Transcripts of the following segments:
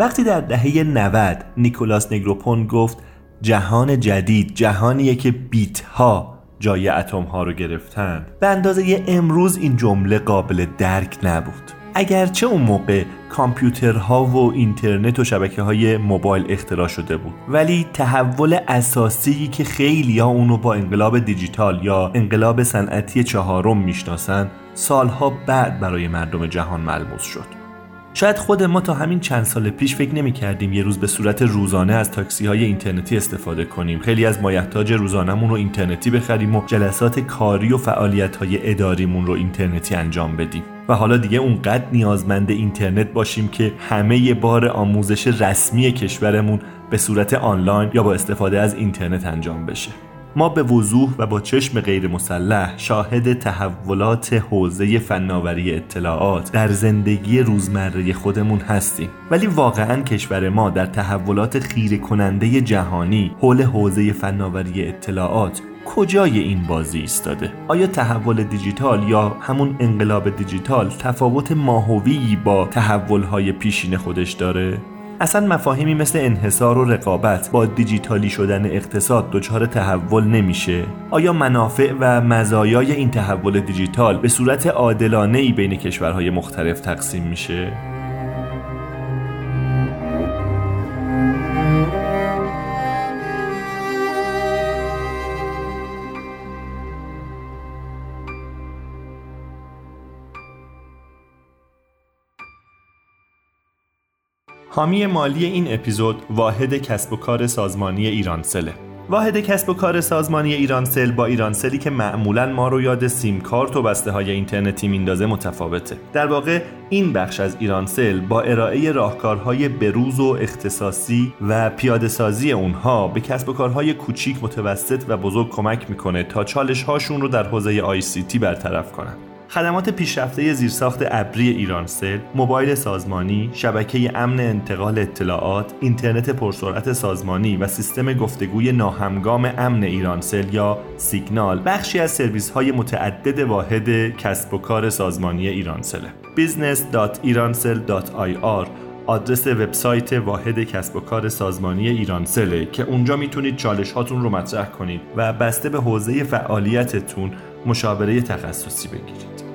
وقتی در دهه 90 نیکولاس نگروپون گفت جهان جدید جهانیه که بیت ها جای اتم ها رو گرفتن به اندازه امروز این جمله قابل درک نبود. اگرچه اون موقع کامپیوترها و اینترنت و شبکه های موبایل اختراع شده بود ولی تحول اساسی که خیلی ها اونو با انقلاب دیجیتال یا انقلاب صنعتی چهارم می‌شناسن سالها بعد برای مردم جهان ملموس شد. شاید خود ما تا همین چند سال پیش فکر نمی کردیم یه روز به صورت روزانه از تاکسی های اینترنتی استفاده کنیم. خیلی از مایحتاج روزانهمون رو اینترنتی بخریم و جلسات کاری و فعالیت های اداریمون رو اینترنتی انجام بدیم. و حالا دیگه اونقدر نیازمند اینترنت باشیم که همه بار آموزش رسمی کشورمون به صورت آنلاین یا با استفاده از اینترنت انجام بشه. ما به وضوح و با چشم غیر مسلح شاهد تحولات حوزه فناوری اطلاعات در زندگی روزمره خودمون هستیم. ولی واقعا کشور ما در تحولات خیره کننده جهانی حول حوزه فناوری اطلاعات کجای این بازی ایستاده؟ آیا تحول دیجیتال یا همون انقلاب دیجیتال تفاوت ماهوی با تحولهای پیشین خودش داره؟ اصلا مفاهیمی مثل انحصار و رقابت با دیجیتالی شدن اقتصاد دچار تحول نمیشه. آیا منافع و مزایای این تحول دیجیتال به صورت عادلانه ای بین کشورهای مختلف تقسیم میشه؟ حامی مالی این اپیزود واحد کسب و کار سازمانی ایرانسله. واحد کسب و کار سازمانی ایرانسل با ایرانسلی که معمولا ما رو یاد سیم کارت و بسته های اینترنتی میندازه متفاوته. در واقع این بخش از ایرانسل با ارائه راهکارهای بروز و اختصاصی و پیاده سازی اونها به کسب و کارهای کوچیک متوسط و بزرگ کمک می‌کنه تا چالش هاشون رو در حوزه ICT برطرف کنن. خدمات پیشرفته زیرساخت ابری ایرانسل، موبایل سازمانی، شبکه امن انتقال اطلاعات، اینترنت پرسرعت سازمانی و سیستم گفتگوی ناهمگام امن ایرانسل یا سیگنال بخشی از سرویس های متعدد واحد کسب و کار سازمانی ایرانسل. business.iransel.ir آدرس وبسایت واحد کسب و کار سازمانی ایرانسله که اونجا می‌تونید چالش هاتون رو مطرح کنید و بسته به حوزه فعالیتتون مشاوره تخصصی بگیرید.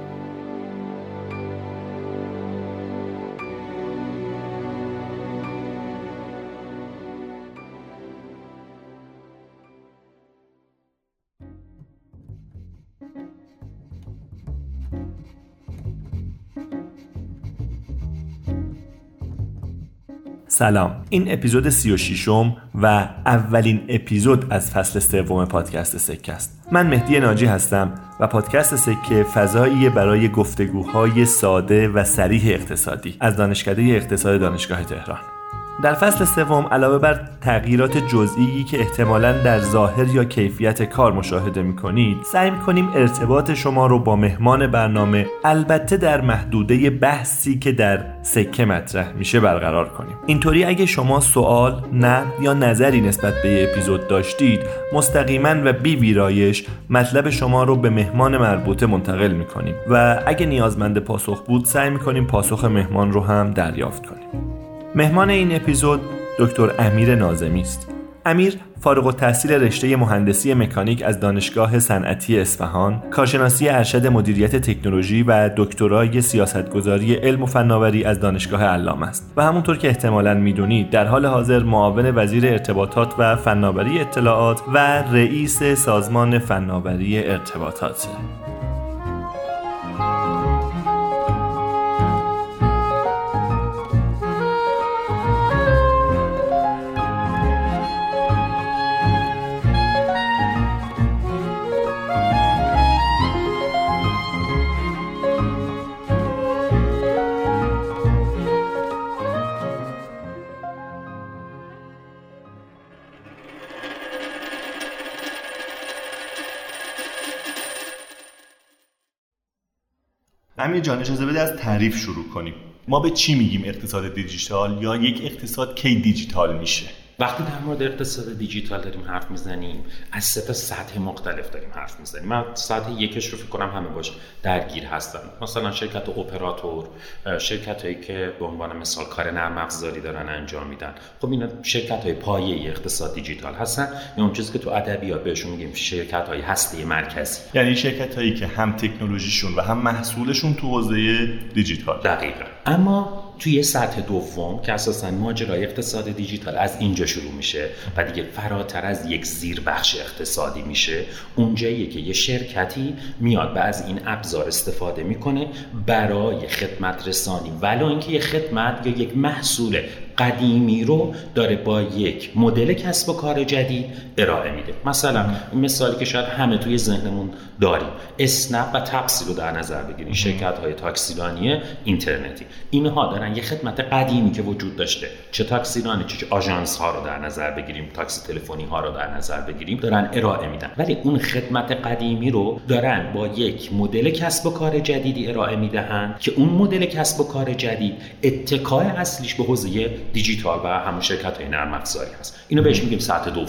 سلام. این اپیزود 36 م و اولین اپیزود از فصل سوم پادکست سکه است. من مهدی ناجی هستم و پادکست سکه فضایی برای گفتگوهای ساده و سریح اقتصادی از دانشکده اقتصاد دانشگاه تهران. در فصل سوم علاوه بر تغییرات جزئی که احتمالا در ظاهر یا کیفیت کار مشاهده می کنید سعی می کنیم ارتباط شما رو با مهمان برنامه البته در محدوده بحثی که در سکه مطرح میشه برقرار کنیم. اینطوری اگه شما سوال نه یا نظری نسبت به اپیزود داشتید مستقیما و بی ویرایش مطلب شما رو به مهمان مربوطه منتقل می کنیم و اگه نیازمند پاسخ بود سعی می کنیم پاسخ مهمان رو هم دریافت کنیم. مهمان این اپیزود دکتر امیر نازمی است. امیر فارغ التحصیل رشته مهندسی مکانیک از دانشگاه صنعتی اصفهان، کارشناسی ارشد مدیریت تکنولوژی و دکترای سیاستگذاری علم و فناوری از دانشگاه علام است و همونطور که احتمالا می‌دونید در حال حاضر معاون وزیر ارتباطات و فناوری اطلاعات و رئیس سازمان فناوری ارتباطات امیر جان اجازه بده از تعریف شروع کنیم. ما به چی میگیم اقتصاد دیجیتال یا یک اقتصاد کی دیجیتال میشه؟ وقتی در مورد اقتصاد دیجیتال داریم حرف می‌زنیم از سه تا سطح مختلف داریم حرف می‌زنیم. من سطح یکش رو فکر کنم همه باش درگیر هستن. مثلا شرکت اپراتور شرکت هایی که به عنوان مثال کار نرم افزاری دارن انجام میدن. خب اینا شرکت های پایه اقتصاد دیجیتال هستن. یا اون چیزی که تو ادبیات بهشون میگیم شرکت های هسته مرکزی. یعنی شرکت هایی که هم تکنولوژیشون و هم محصولشون تو حوزه دیجیتال. دقیقا. اما توی سطح دوم که اساسا ماجرای اقتصاد دیجیتال از اینجا شروع میشه و دیگه فراتر از یک زیر بخش اقتصادی میشه اونجاییه که یه شرکتی میاد و از این ابزار استفاده می‌کنه برای خدمت رسانی. ولو اینکه یه خدمت یا یک محصول قدیمی رو داره با یک مدل کسب و کار جدید ارائه میده. مثلا مثالی که شاید همه توی ذهنمون داریم. اسنپ و تپسی رو در نظر بگیریم. شرکت های تاکسیرانی اینترنتی. اینها دارن یه خدمت قدیمی که وجود داشته. چه تاکسیرانی چه آژانس ها رو در نظر بگیریم تاکسی تلفنی ها رو در نظر بگیریم دارن ارائه میدن. ولی اون خدمت قدیمی رو دارن با یک مدل کسب و کار جدیدی ارائه می‌دهند که اون مدل کسب و کار جدید اتکای اصلیش به حوزه دیجیتال و همون شرکت های نرم افزاری هست. اینو بهش میگیم سطح دوم.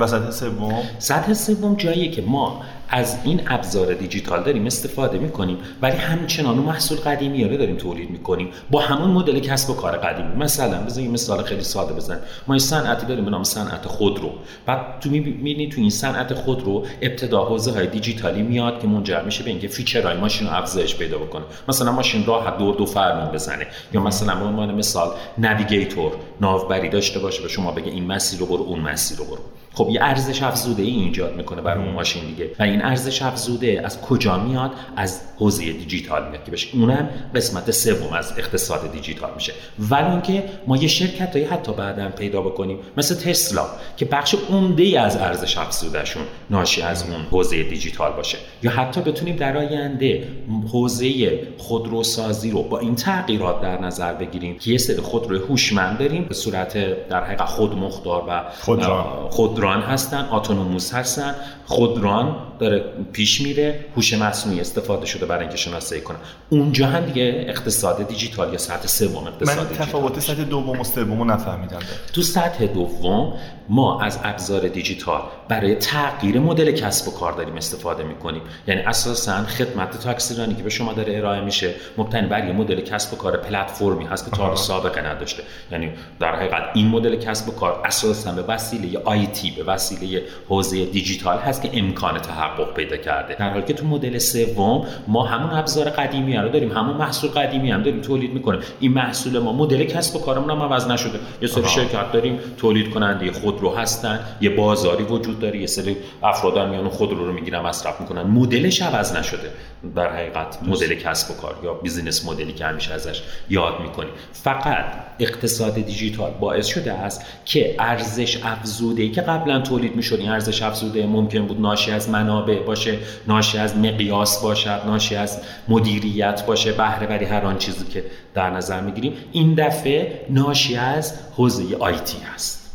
و سطح سوم؟ سطح سوم جاییه که ما از این ابزار دیجیتال داریم استفاده می‌کنیم. ولی همچنان محصول قدیمی رو داریم تولید می‌کنیم. با همون مدل کسب و کار قدیمی. مثلا بزنیم مثال خیلی ساده بزن ما این صنعتی داریم به نام صنعت خودرو بعد تو می‌بینی تو این صنعت خودرو ابتدا حوزه های دیجیتالی میاد که منجر میشه به اینکه فیچرهای ماشین رو افزایش پیدا بکنه. مثلا ماشین راحت دور دو فرمون بزنه. یا مثلا به عنوان مثال navigator ناوبری داشته باشه به شما بگه این مسیر رو برو اون مسیر رو برو. خب یه ارزش افزوده ای ایجاد می‌کنه برای اون ماشین دیگه. و این ارزش افزوده از کجا میاد؟ از حوزه دیجیتال میاد که بشه اونم قسمت سوم از اقتصاد دیجیتال میشه. ولی اینکه ما یه شرکت هایی حتی بعدا پیدا بکنیم مثل تسلا که بخش عمده ای از ارزش افزودهشون ناشی از اون حوزه دیجیتال باشه. یا حتی بتونیم در آینده حوزه خودروسازی رو با این تغییرات در نظر بگیریم که یه سری خودرو هوشمند داریم به صورت در حقیقت خودمختار و خودران, خودران هستن اتونوموس هستن. خودران داره پیش میره هوش مصنوعی استفاده شده برای اینکه شناسایی کنه. اونجا هم دیگه اقتصاد دیجیتال یا سطح سوم اقتصاد من تفاوت سطح دوم و سوم نفهمیدم. تو سطح دوم ما از ابزار دیجیتال برای تغییر مدل کسب و کار داریم استفاده می‌کنیم. یعنی اساسا خدمت تاکسیرانی که به شما داره ارائه میشه مبتنی بر یه مدل کسب و کار پلتفرمی هست که تا سابقه نداشته. یعنی در حقیقت این مدل کسب و کار اساسا به وسیله IT به وسیله حوزه دیجیتال هست که امکان تحقق پیدا کرده. در حالی که تو مدل سوم ما همون ابزار قدیمی رو داریم همون محصول قدیمی هم داریم تولید می‌کنیم. این محصول ما مدل کسب و کارمون هم عوض نشده. یه سری شرکت داریم تولید کننده خودرو هستن یه بازاری وجود داره یه سری افراد میان خودرو رو می‌گیرن مصرف می‌کنن. مدلش عوض نشده. در حقیقت مدل کسب و کار یا business model ی که همیشه ازش یاد می‌کنیم فقط اقتصاد دیجیتال باعث شده است که ارزش افزوده که قبلا تولید می‌شد این ارزش افزوده ممکن بود ناشی از منابع باشه ناشی از مقیاس باشد ناشی از مدیریت باشه بهره وری هر آن چیزی که در نظر می‌گیریم. این دفعه ناشی از حوزه آیتی هست.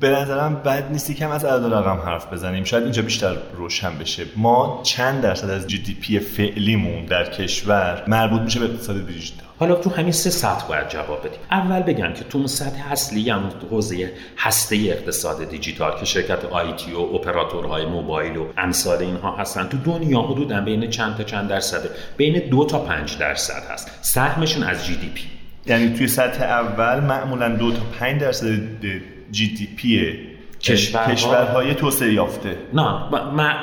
به نظرم بد نیستی کم از عدد رقم حرف بزنیم. شاید اینجا بیشتر روشن بشه. ما چند درصد از جی دی پی فعلیمون در کشور مربوط میشه به اقتصاد دیجیتال؟ حالا تو همین سه سطح باید جواب بدیم. اول بگم که تو اون سطح اصلی هم حوزه هسته اقتصاد دیجیتال که شرکت IT و اپراتورهای موبایل و امثال اینها هستن تو دنیا حدودا بین چند تا چند درصده؟ بین دو تا پنج درصد هست. سهمشون از GDP یعنی توی سطح اول معمولا دو تا 5 درصد GDP کشورها... کشورهای توسعه یافته. نه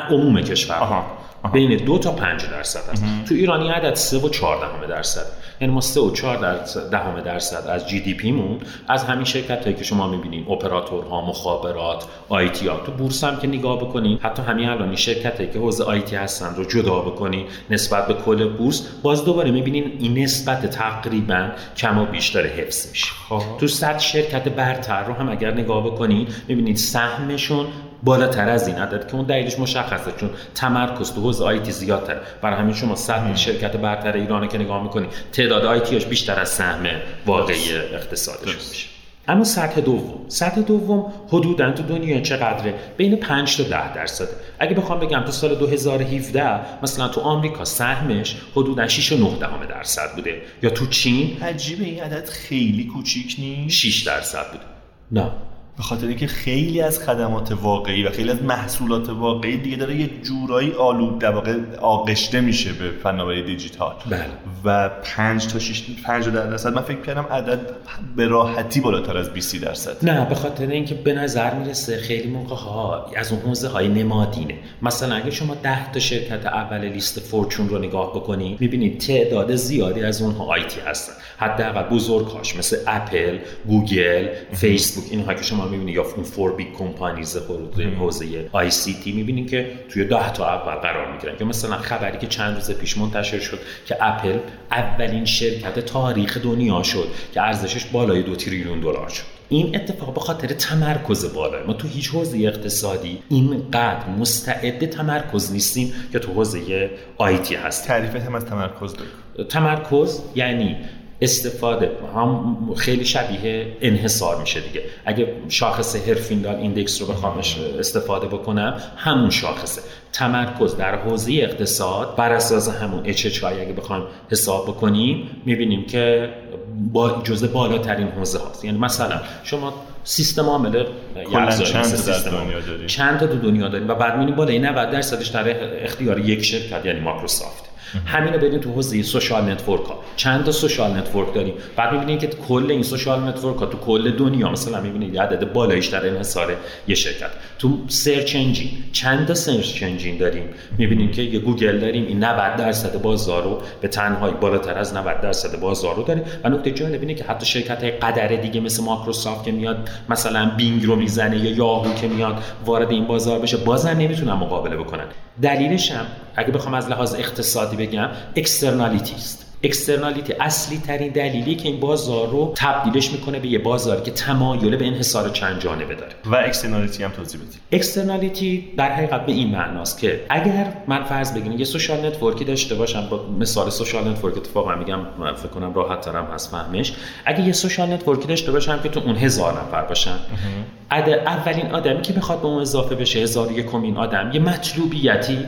عموم کشورها. بین دو تا پنج درصد هست تو ایران این عدد سه و چهار درصد. یعنی ما 3 و 4 درصد دهم درصد از جی دی پیمون از همین شرکت هایی که شما می‌بینین اپراتورها مخابرات آیتی ها تو بورس هم که نگاه بکنین حتی همین الان این شرکت هایی که حوزه آیتی هستن رو جدا بکنین نسبت به کل بورس باز دوباره می‌بینین این نسبت تقریبا کم و بیشتر حفظ میشه خب. تو صد شرکت برتر رو هم اگر نگاه بکنین می‌بینید سهمشون بالاتر از این عدد که اون دلیلش مشخصه چون تمرکز تو حوزه آیتی زیادتره. برای همین شما صد شرکت برتر ایران که نگاه می‌کنی تعداد آیتیاش بیشتر از سهم واقعی اقتصادش میشه. اما سطح دوم سطح دوم حدودا تو دنیا چقدره؟ بین 5 تا 10 درصد. اگه بخوام بگم تو سال 2017 مثلا تو آمریکا سهمش حدودا 6 و 9 دهم درصد بوده. یا تو چین؟ عجیبه این عدد خیلی کوچیک نیست. 6 درصد بوده. نه. به خاطر اینکه خیلی از خدمات واقعی و خیلی از محصولات واقعی دیگه داره یه جورایی آلود در واقع آغشته میشه به فناوری دیجیتال. بله. و 5 تا 6 5 درصد. من فکر کردم عدد به راحتی بالاتر از 20 درصد. نه به خاطر اینکه به نظر می‌رسه خیلی موقع ها از اون حوزه های نمادینه. مثلا اگه شما 10 تا شرکت اول لیست فورچون رو نگاه بکنید می‌بینید تعداد زیادی از اونها آیتی هستن. حداقل بزرگهاش مثل اپل گوگل فیسبوک اینها که شما می‌بینید یا اون four big companies حوزه ICT می‌بینید که توی ده تا اول قرار می‌گیرن. یا مثلا خبری که چند روز پیش منتشر شد که اپل اولین شرکت تاریخ دنیا شد که ارزشش بالای دو تریلیون دلار شد. این اتفاق به خاطر تمرکز بالای ما تو هیچ حوزه اقتصادی اینقدر مستعد تمرکز نیستیم که تو حوزه IT هست تعریفت هم از تمرکز تمرکز یعنی استفاده هم خیلی شبیه انحصار میشه دیگه. اگه شاخص Herfindahl index رو بخوامش استفاده بکنم همون شاخصه. تمرکز در حوزه اقتصاد بر اساس همون HHI اگه بخوایم حساب بکنیم می‌بینیم که با جزء بالاترین حوزه هاست. یعنی مثلا شما سیستم عامل چند تا دنیا داریم؟ چند تا دنیا داریم و بعد می‌بینیم بالای 90 درصدش در اختیار یک شرکت یعنی مایکروسافت. همین رو تو حوزه social network ها چند تا social network داریم؟ بعد می‌بینید که کل این social network ها تو کل دنیا مثلا می‌بینید عدد بالایش در انحصار یه شرکت. تو search engine چند تا search engine داریم؟ می‌بینیم که یه گوگل داریم این 90 درصد بازار رو به تنهایی بالاتر از 90 درصد بازار رو داره. و نکته جالب اینه که حتی شرکت های قدر دیگه مثل مایکروسافت که میاد مثلا بینگ رو می‌زنه یا یاهو که میاد وارد این بازار بشه بازم نمی‌تونن مقابله بکنن. دلیلش هم اگه بخوام از لحاظ اقتصادی بگم externality است externality اصلی ترین دلیلی که این بازار رو تبدیلش می‌کنه به یه بازاری که تمایل به انحصار چند جانبه داره. و externality هم توضیح بدید. externality در حقیقت به این معناست که اگر من فرض بگیرم یه social network ی داشته باشم با مثال social network اتفاقا میگم فکر کنم راحت ترم هست فهمش. اگه یه social network ی داشته باشم که تو اون هزار نفر باشن اولین آدمی که می‌خواد به اون اضافه بشه هزار یکمین آدم یه مطلوبیتی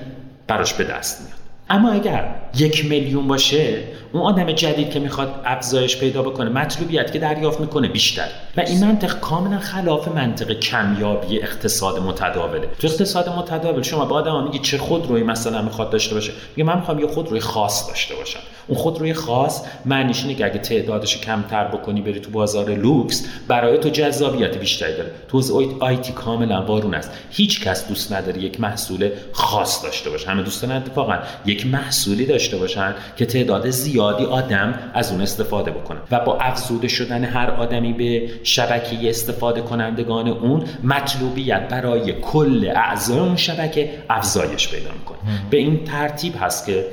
براش به دست میاد. اما اگر یک میلیون باشه اون آدم جدید که می‌خواد افزایش پیدا بکنه مطلوبیت که دریافت می‌کنه بیشتر. و این منطق کاملا خلاف منطق کمیابی اقتصاد متداوله. تو اقتصاد متداول شما با آدم میگی چه خودروی مثلا می‌خواد داشته باشه. میگه من می‌خوام یه خودروی خاص داشته باشم. اون خودروی خاص معنیش اینه که اگه تعدادش کمتر بکنی بری تو بازار لوکس برای تو جذابیت بیشتری داره. تو آیتی کاملا وارون است. هیچ کس دوست نداره یک محصول خاص داشته باشه. همه دوستان اتفاقا یک محصولی داشته باشن که تعداد زیادی آدم از اون استفاده بکنن و با افزوده شدن هر آدمی به شبکه استفاده کنندگان اون مطلوبیت برای کل اعضای اون شبکه افزایش پیدا می‌کنه. به این ترتیب هست که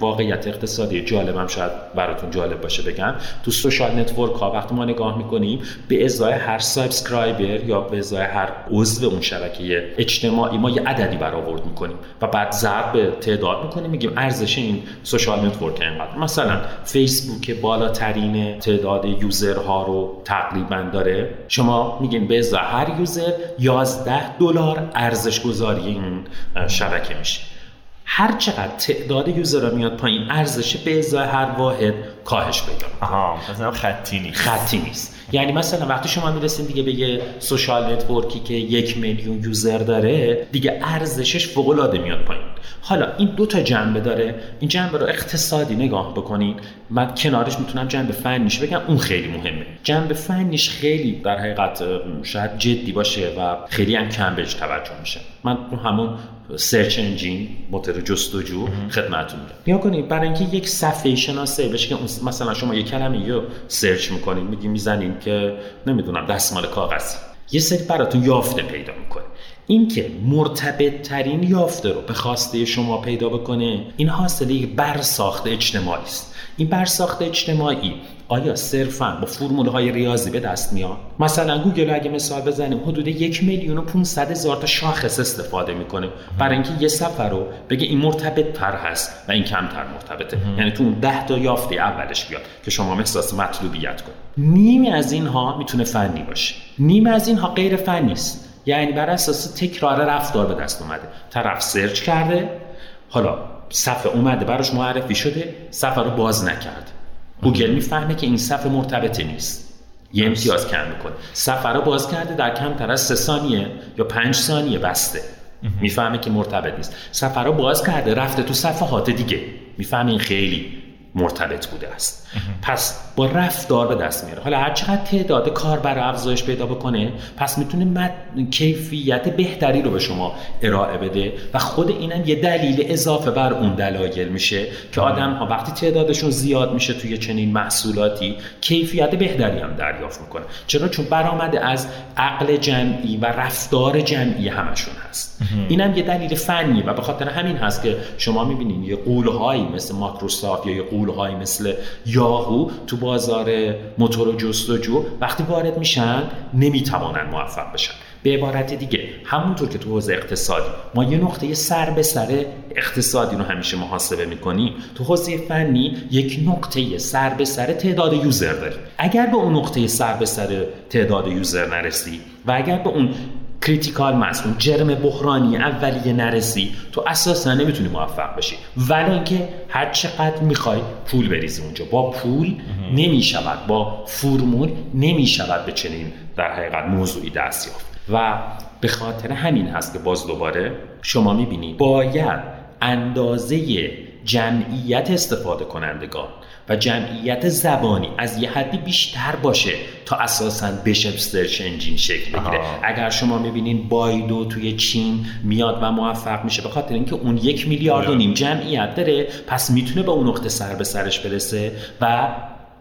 واقعیت اقتصادی جالبم شاید براتون جالب باشه بگم. تو social network ها وقتی ما نگاه می‌کنیم به ازای هر subscriber یا به ازای هر عضو اون شبکه اجتماعی ما یه عددی برآورد می‌کنیم و بعد ضرب به تعداد می‌کنیم میگیم ارزش این social network اینقدر. مثلا فیسبوک بالاترین تعداد user ها رو تقریبا داره. شما میگین به هر user 11 دلار ارزش گذاری این شبکه میشه. هر چقدر تعداد user میاد پایین ارزش به ازای هر واحد کاهش پیدا آها مثلا خطی نیست. خطی نیست. یعنی مثلا وقتی شما می‌رسین دیگه به یه social network ی که یک میلیون user داره دیگه ارزشش فوق العاده میاد پایین. حالا این دو تا جنبه داره. این جنبه رو اقتصادی نگاه بکنین. من کنارش می‌تونم جنبه فنیش بگم اون خیلی مهمه. جنبه فنیش خیلی در حقیقت شاید جدی باشه و خیلی هم کم بهش توجه میشه. من همون search engine موتور جستجو خدمتتون میدم نگاه کنید برای اینکه یک صفحه شناخته بشه که مثلا شما یک کلمه رو search می‌کنید میگی می‌زنین که نمی‌دونم دستمال کاغذی. یه سری براتون یافته پیدا می‌کنه. اینکه مرتبط ترین یافته رو به خواسته شما پیدا بکنه این حاصل یک برساخت اجتماعی است. این برساخت اجتماعی آیا صرفا با فرمول های ریاضی به دست میاد؟ مثلا گوگل اگه مثال بزنیم حدود یک میلیون و 500 هزار تا شاخص استفاده می‌کنه. برای اینکه یه صفحه رو بگه این مرتبط تر هست و این کمتر مرتبطه. یعنی تو اون 10 تا یافته اولش بیاد که شما احساس مطلوبیت کنید نیمی از اینها می‌تونه فنی باشه. نیمی از اینها غیر فنی است. یعنی بر اساس تکرار رفتار به دست اومده. طرف search کرده حالا صفحه اومده براش معرفی شده صفحه رو باز نکرد گوگل می‌فهمه که این صفحه مرتبطه نیست. یه امتیاز کم می‌کنه. صفحه رو باز کرده در کمتر از سه ثانیه یا پنج ثانیه بسته. می‌فهمه که مرتبط نیست. صفحه رو باز کرده رفته تو صفحات دیگه. می‌فهمه این خیلی مرتبط بوده است. پس با رفتار به دست میاره. حالا هر چقدر تعداد کاربر افزایش پیدا بکنه پس می‌تونه مد... کیفیت بهتری رو به شما ارائه بده و خود اینم یه دلیل اضافه بر اون دلایل میشه که آدم ها وقتی تعدادشون زیاد میشه توی چنین محصولاتی کیفیت بهتری هم دریافت می‌کنه. چرا؟ چون برآمده از عقل جمعی و رفتار جمعی همشون هست. اینم یه دلیل فنی و به خاطر همین هست که شما می‌بینید یه قولهایی مثل ماکروسافت یا یه قولهایی مثل یاهو تو بازار موتور و جستجو وقتی وارد میشن نمی‌توانن موفق بشن. به عبارت دیگه همونطور که تو حوزه اقتصادی ما یه نقطه سر به سر اقتصادی رو همیشه محاسبه می‌کنیم. تو حوزه فنی یک نقطه سر به سر تعداد user داریم. اگر به اون نقطه سر به سر تعداد user نرسی و اگر به اون critical mass اون جرم بحرانی اولیه نرسی. تو اساسا نمی‌تونی موفق بشی. ولی اینکه هر چقدر می‌خوای پول بریزی اونجا. با پول نمی‌شود با فرمول نمی‌شود به چنین در حقیقت موضوعی دست یافت. و به خاطر همین هست که باز دوباره شما می‌بینید باید اندازه جمعیت استفاده کنندگان و جمعیت زبانی از یه حدی بیشتر باشه تا اساسا بشه سرچ انجین شکل بگیره. اگر شما می‌بینین بایدو توی چین میاد و موفق میشه به خاطر اینکه اون یک میلیارد و نیم جمعیت داره پس می‌تونه به اون نقطه سر به سرش برسه و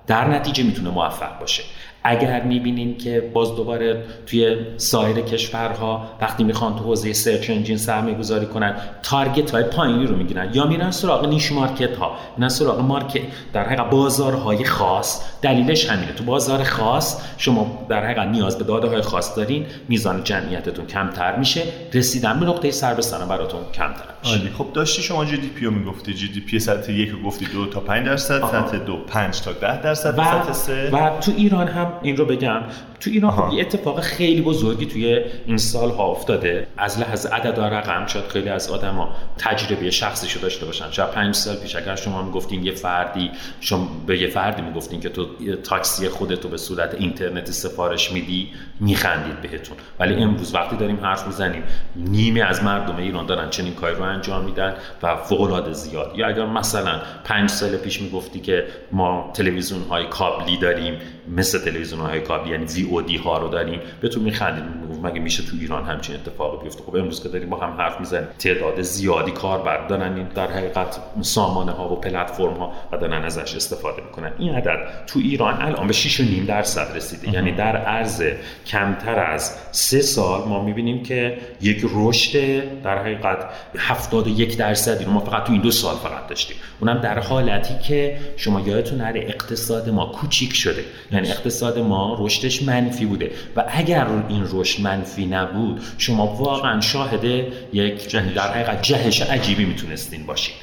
در نتیجه می‌تونه موفق باشه. اگر می‌بینین که باز دوباره توی سایر کشورها وقتی می‌خوان تو حوزه search engine سرمایه گذاری کنن target های پایینی رو می‌گیرن. یا میرن سراغ niche market ها میرن سراغ market در حقیقت بازارهای خاص. دلیلش همینه. تو بازار خاص شما در حقیقت نیاز به داده های خاص دارین میزان جمعیتتون کمتر میشه رسیدن به نقطه سر به براتون کمتر میشه. خب داشتی شما GDP رو می‌گفتی. GDP سطح یک رو گفتی دو تا 5 درصد سطح دو 5 تا 10 درصد و سطح سه. و تو ایران هم این رو بگم تو ایران خب یه اتفاق خیلی بزرگی توی این سال ها افتاده. از لحاظ عدد و رقم شاید خیلی از آدما تجربه شخصیشو داشته باشن. شاید پنج سال پیش اگر شما می‌گفتین یه فردی شما به یه فردی می‌گفتین که تو تاکسی خودتو به صورت اینترنتی سفارش میدی میخندید بهتون. ولی امروز وقتی داریم حرف می‌زنیم نیمه از مردم ایران دارن چنین کاری رو انجام میدن و فوق العاده زیاد. یا اگر مثلا پنج سال پیش می‌گفتی که ما تلویزیون های کابلی داریم مثل تلویزیون های کابلی یعنی وی او دی ها رو داریم بهتون میخندیم. مگه میشه تو ایران همچین اتفاقی بیفته؟ خب امروز که داریم با هم حرف می‌زنیم. تعداد زیادی کاربر دارن این در حقیقت سامانه ها و پلتفرم ها و دارن ازش استفاده می‌کنن. این عدد تو ایران الان به 6.5 درصد رسیده. یعنی در عرض کمتر از سه سال ما می‌بینیم که یک رشد در حقیقت 71 درصدی رو ما فقط تو این دو سال فقط داشتیم. اونم در حالتی که شما یادتون نره اقتصاد ما کوچیک شده. یعنی اقتصاد ما رشدش منفی بوده. و اگر این رشد منفی نبود شما واقعا شاهد یک در حقیقت جهش عجیبی می‌تونستین باشین.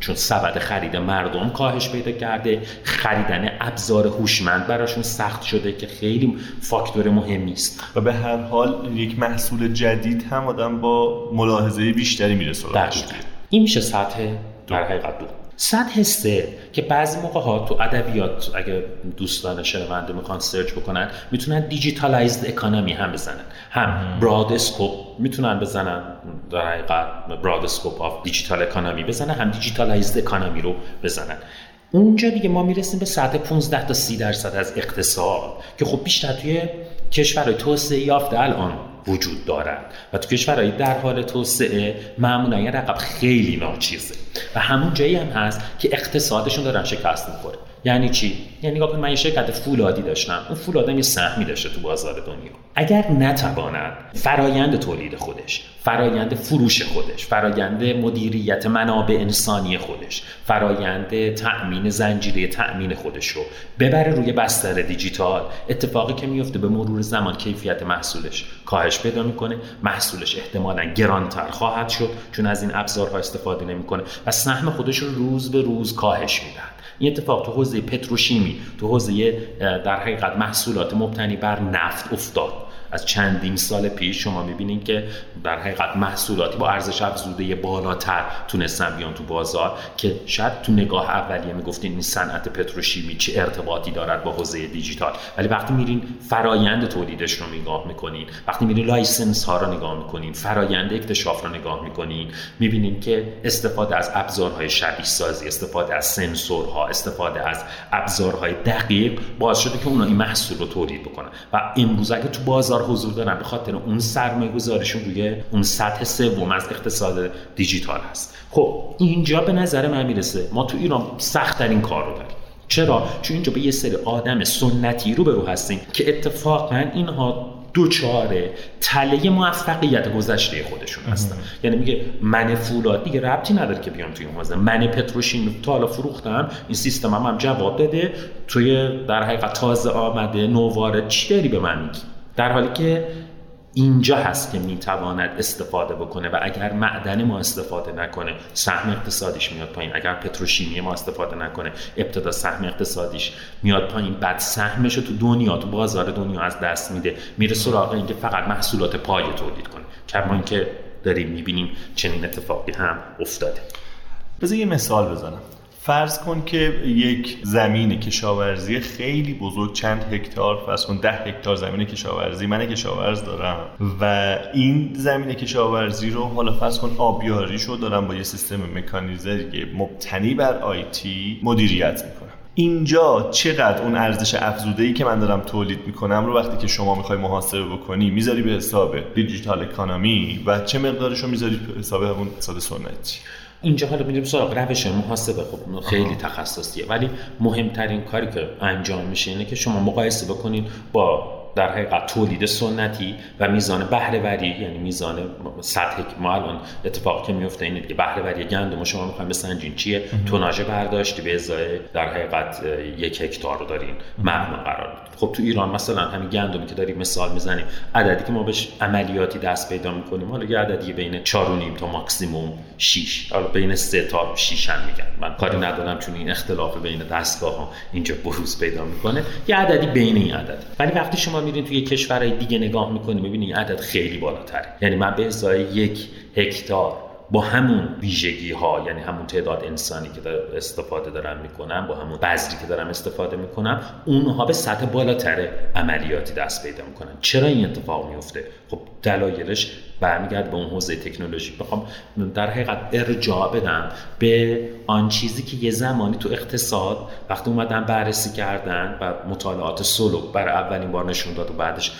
چون سبد خرید مردم کاهش پیدا کرده خریدن ابزار هوشمند براشون سخت شده که خیلی فاکتور مهمی است و به هر حال یک محصول جدید هم آدم با ملاحظه بیشتری سراغش این میشه سطح در حقیقت دو. سطح سه که بعضی موقع ها تو ادبیات اگه دوستان شنونده می‌خوان search بکنن می‌تونن digitalized economy هم بزنن. هم broad scope می‌تونن بزنن در حقیقت broad scope of digital economy بزنن هم digitalized economy رو بزنن. اونجا دیگه ما می‌رسیم به سطح 15 تا 30 درصد از اقتصاد که خب بیشتر توی کشورهای توسعه یافته الان وجود دارند و تو کشورهای در حال توسعه معمولا یه رقم خیلی ناچیزه. و همون جایی هم هست که اقتصادشون دارن شکست می‌خوره. یعنی چی؟ یعنی نگاه من یه شرکت فولادی داشتم. اون فولادم یه سهمی داشته تو بازار دنیا. اگر نتواند فرایند تولید خودش فرایند فروش خودش فرایند مدیریت منابع انسانی خودش فرایند تأمین زنجیره تأمین خودش رو ببره روی بستر دیجیتال اتفاقی که میفته به مرور زمان کیفیت محصولش کاهش پیدا می‌کنه محصولش احتمالا گرانتر خواهد شد چون از این ابزارها استفاده نمی‌کنه و سهم خودش رو روز به روز کاهش میدن این اتفاق تو حوزه پتروشیمی تو حوزه در حقیقت محصولات مبتنی بر نفت افتاد. از چندین سال پیش شما می‌بینید که در حقیقت محصولاتی با ارزش افزوده بالاتر تونستن بیان تو بازار که شاید تو نگاه اولیه می‌گفتین این صنعت پتروشیمی چه ارتباطی دارد با حوزه دیجیتال. ولی وقتی میرین فرایند تولیدش رو نگاه می‌کنین وقتی میرین license ها رو نگاه می‌کنین فرایند اکتشاف رو نگاه می‌کنین می‌بینین که استفاده از ابزارهای شبیه سازی استفاده از سنسورها استفاده از ابزارهای دقیق باعث شده که اونا این محصول رو تولید بکنن. و امروز اگه تو بازار حضور دارن به خاطر اون سرمایه گذارشون روی اون سطح سوم از اقتصاد دیجیتال هست. خب اینجا به نظر من می‌رسه ما تو ایران سخت ترین کار رو داریم. چرا؟ چون اینجا به یه سری آدم سنتی رو برو هستیم که اتفاقا اینها دوچاره تله موفقیت گذشته خودشون هستن. یعنی میگه من فولاد دیگه ربطی نداره که بیام توی این من پتروشیم تا حالا فروختم این سیستم هم, هم جواب داده توی در حقیقت تازه آمده نووارد چی داری به من میگی؟ در حالی که اینجا هست که می‌تواند استفاده بکنه و اگر معدن ما استفاده نکنه سهم اقتصادیش میاد پایین. اگر پتروشیمی ما استفاده نکنه ابتدا سهم اقتصادیش میاد پایین. بعد سهمش تو دنیا تو بازار دنیا از دست میده. میره سراغ اینکه فقط محصولات پای تولید کنه. کما اینکه داریم می‌بینیم چنین اتفاقی هم افتاده. بذار یه مثال بزنم. فرض کن که یک زمین کشاورزی خیلی بزرگ چند هکتار فرض کن ده هکتار زمین کشاورزی. من کشاورز دارم و این زمین کشاورزی رو حالا فرض کن آبیاری شو دارم با یه سیستم مکانیزه مبتنی بر آیتی مدیریت می‌کنم. اینجا چقدر اون ارزش افزوده ای که من دارم تولید می‌کنم رو وقتی که شما می‌خوای محاسبه بکنی می‌ذاری به حساب دیجیتال اکانومی و چه مقدارش رو می‌ذاری به حساب اون اقتصاد سنتی؟ اینجا حالا میریم سراغ روش محاسبه. خب خیلی تخصصیه. ولی مهمترین کاری که انجام میشه اینه که شما مقایسه بکنید با در حقیقت تولید سنتی و میزان بهره وری یعنی میزان سطح ما الان اتفاقی که میفته اینه که بهره وری گندم شما می‌خوایم بسنجین چیه؟ توناژ برداشتی به ازای در حقیقت یک هکتار رو دارین معمول قرار خب تو ایران مثلا همین گندمی که داریم مثال می‌زنیم عددی که ما بهش عملیاتی دست پیدا می‌کنیم حالا یه عددی بین 4.5 تا ماکسیموم 6 حالا بین 3 تا 6 هم میگن. من کاری ندارم چون این اختلاف بین دستگاه ها اینجا بروز پیدا می‌کنه. یه عددی بین این عدد. ولی وقتی شما میرین توی کشورهای دیگه نگاه می‌کنیم می‌بینید این عدد خیلی بالاتره. یعنی من به ازای یک هکتار با همون ویژگی ها یعنی همون تعداد انسانی که استفاده دارم می‌کنم با همون بذری که دارم استفاده می‌کنم اونها به سطح بالاتر عملیاتی دست پیدا می‌کنن. چرا این اتفاق میفته خب دلایلش برمیگرد به اون حوزه تکنولوژی. بخوام در حقیقت ارجاع بدم به آن چیزی که یه زمانی تو اقتصاد وقتی اومدن بررسی کردن و مطالعات سولو بر اولین بار نشون داد و بعدش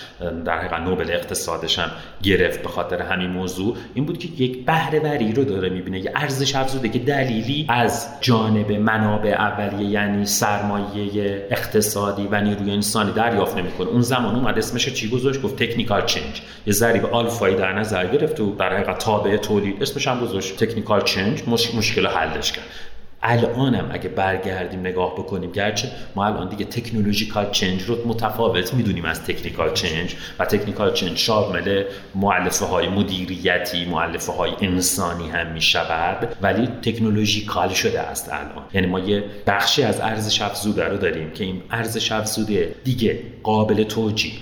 در حقیقت نوبل اقتصادش هم گرفت به خاطر همین موضوع این بود که یک بهره وری رو داره می‌بینه یه ارزش افزوده که دلیلی از جانب منابع اولیه یعنی سرمایه اقتصادی و نیروی انسانی دریافت نمی‌کنه. اون زمان اومد اسمش چی گذاشت؟ گفت تکنیکال چنج یه ضریب آلفایی در نظر گرفت و در حقیقت تابع تولید اسمش هم گذاشت. تکنیکال چنج مش... مشکل حلش کرد. الانم اگه برگردیم نگاه بکنیم گرچه ما الان دیگه تکنولوژیکال چنج رو متفاوت می‌دونیم از تکنیکال چنج و تکنیکال چنج شامل معلفه های مدیریتی معلفه های انسانی هم می‌شود ولی تکنولوژیکال شده است الان. یعنی ما یه بخشی از ارزش افزوده رو داریم که این ارزش افزوده دیگه قابل توجیه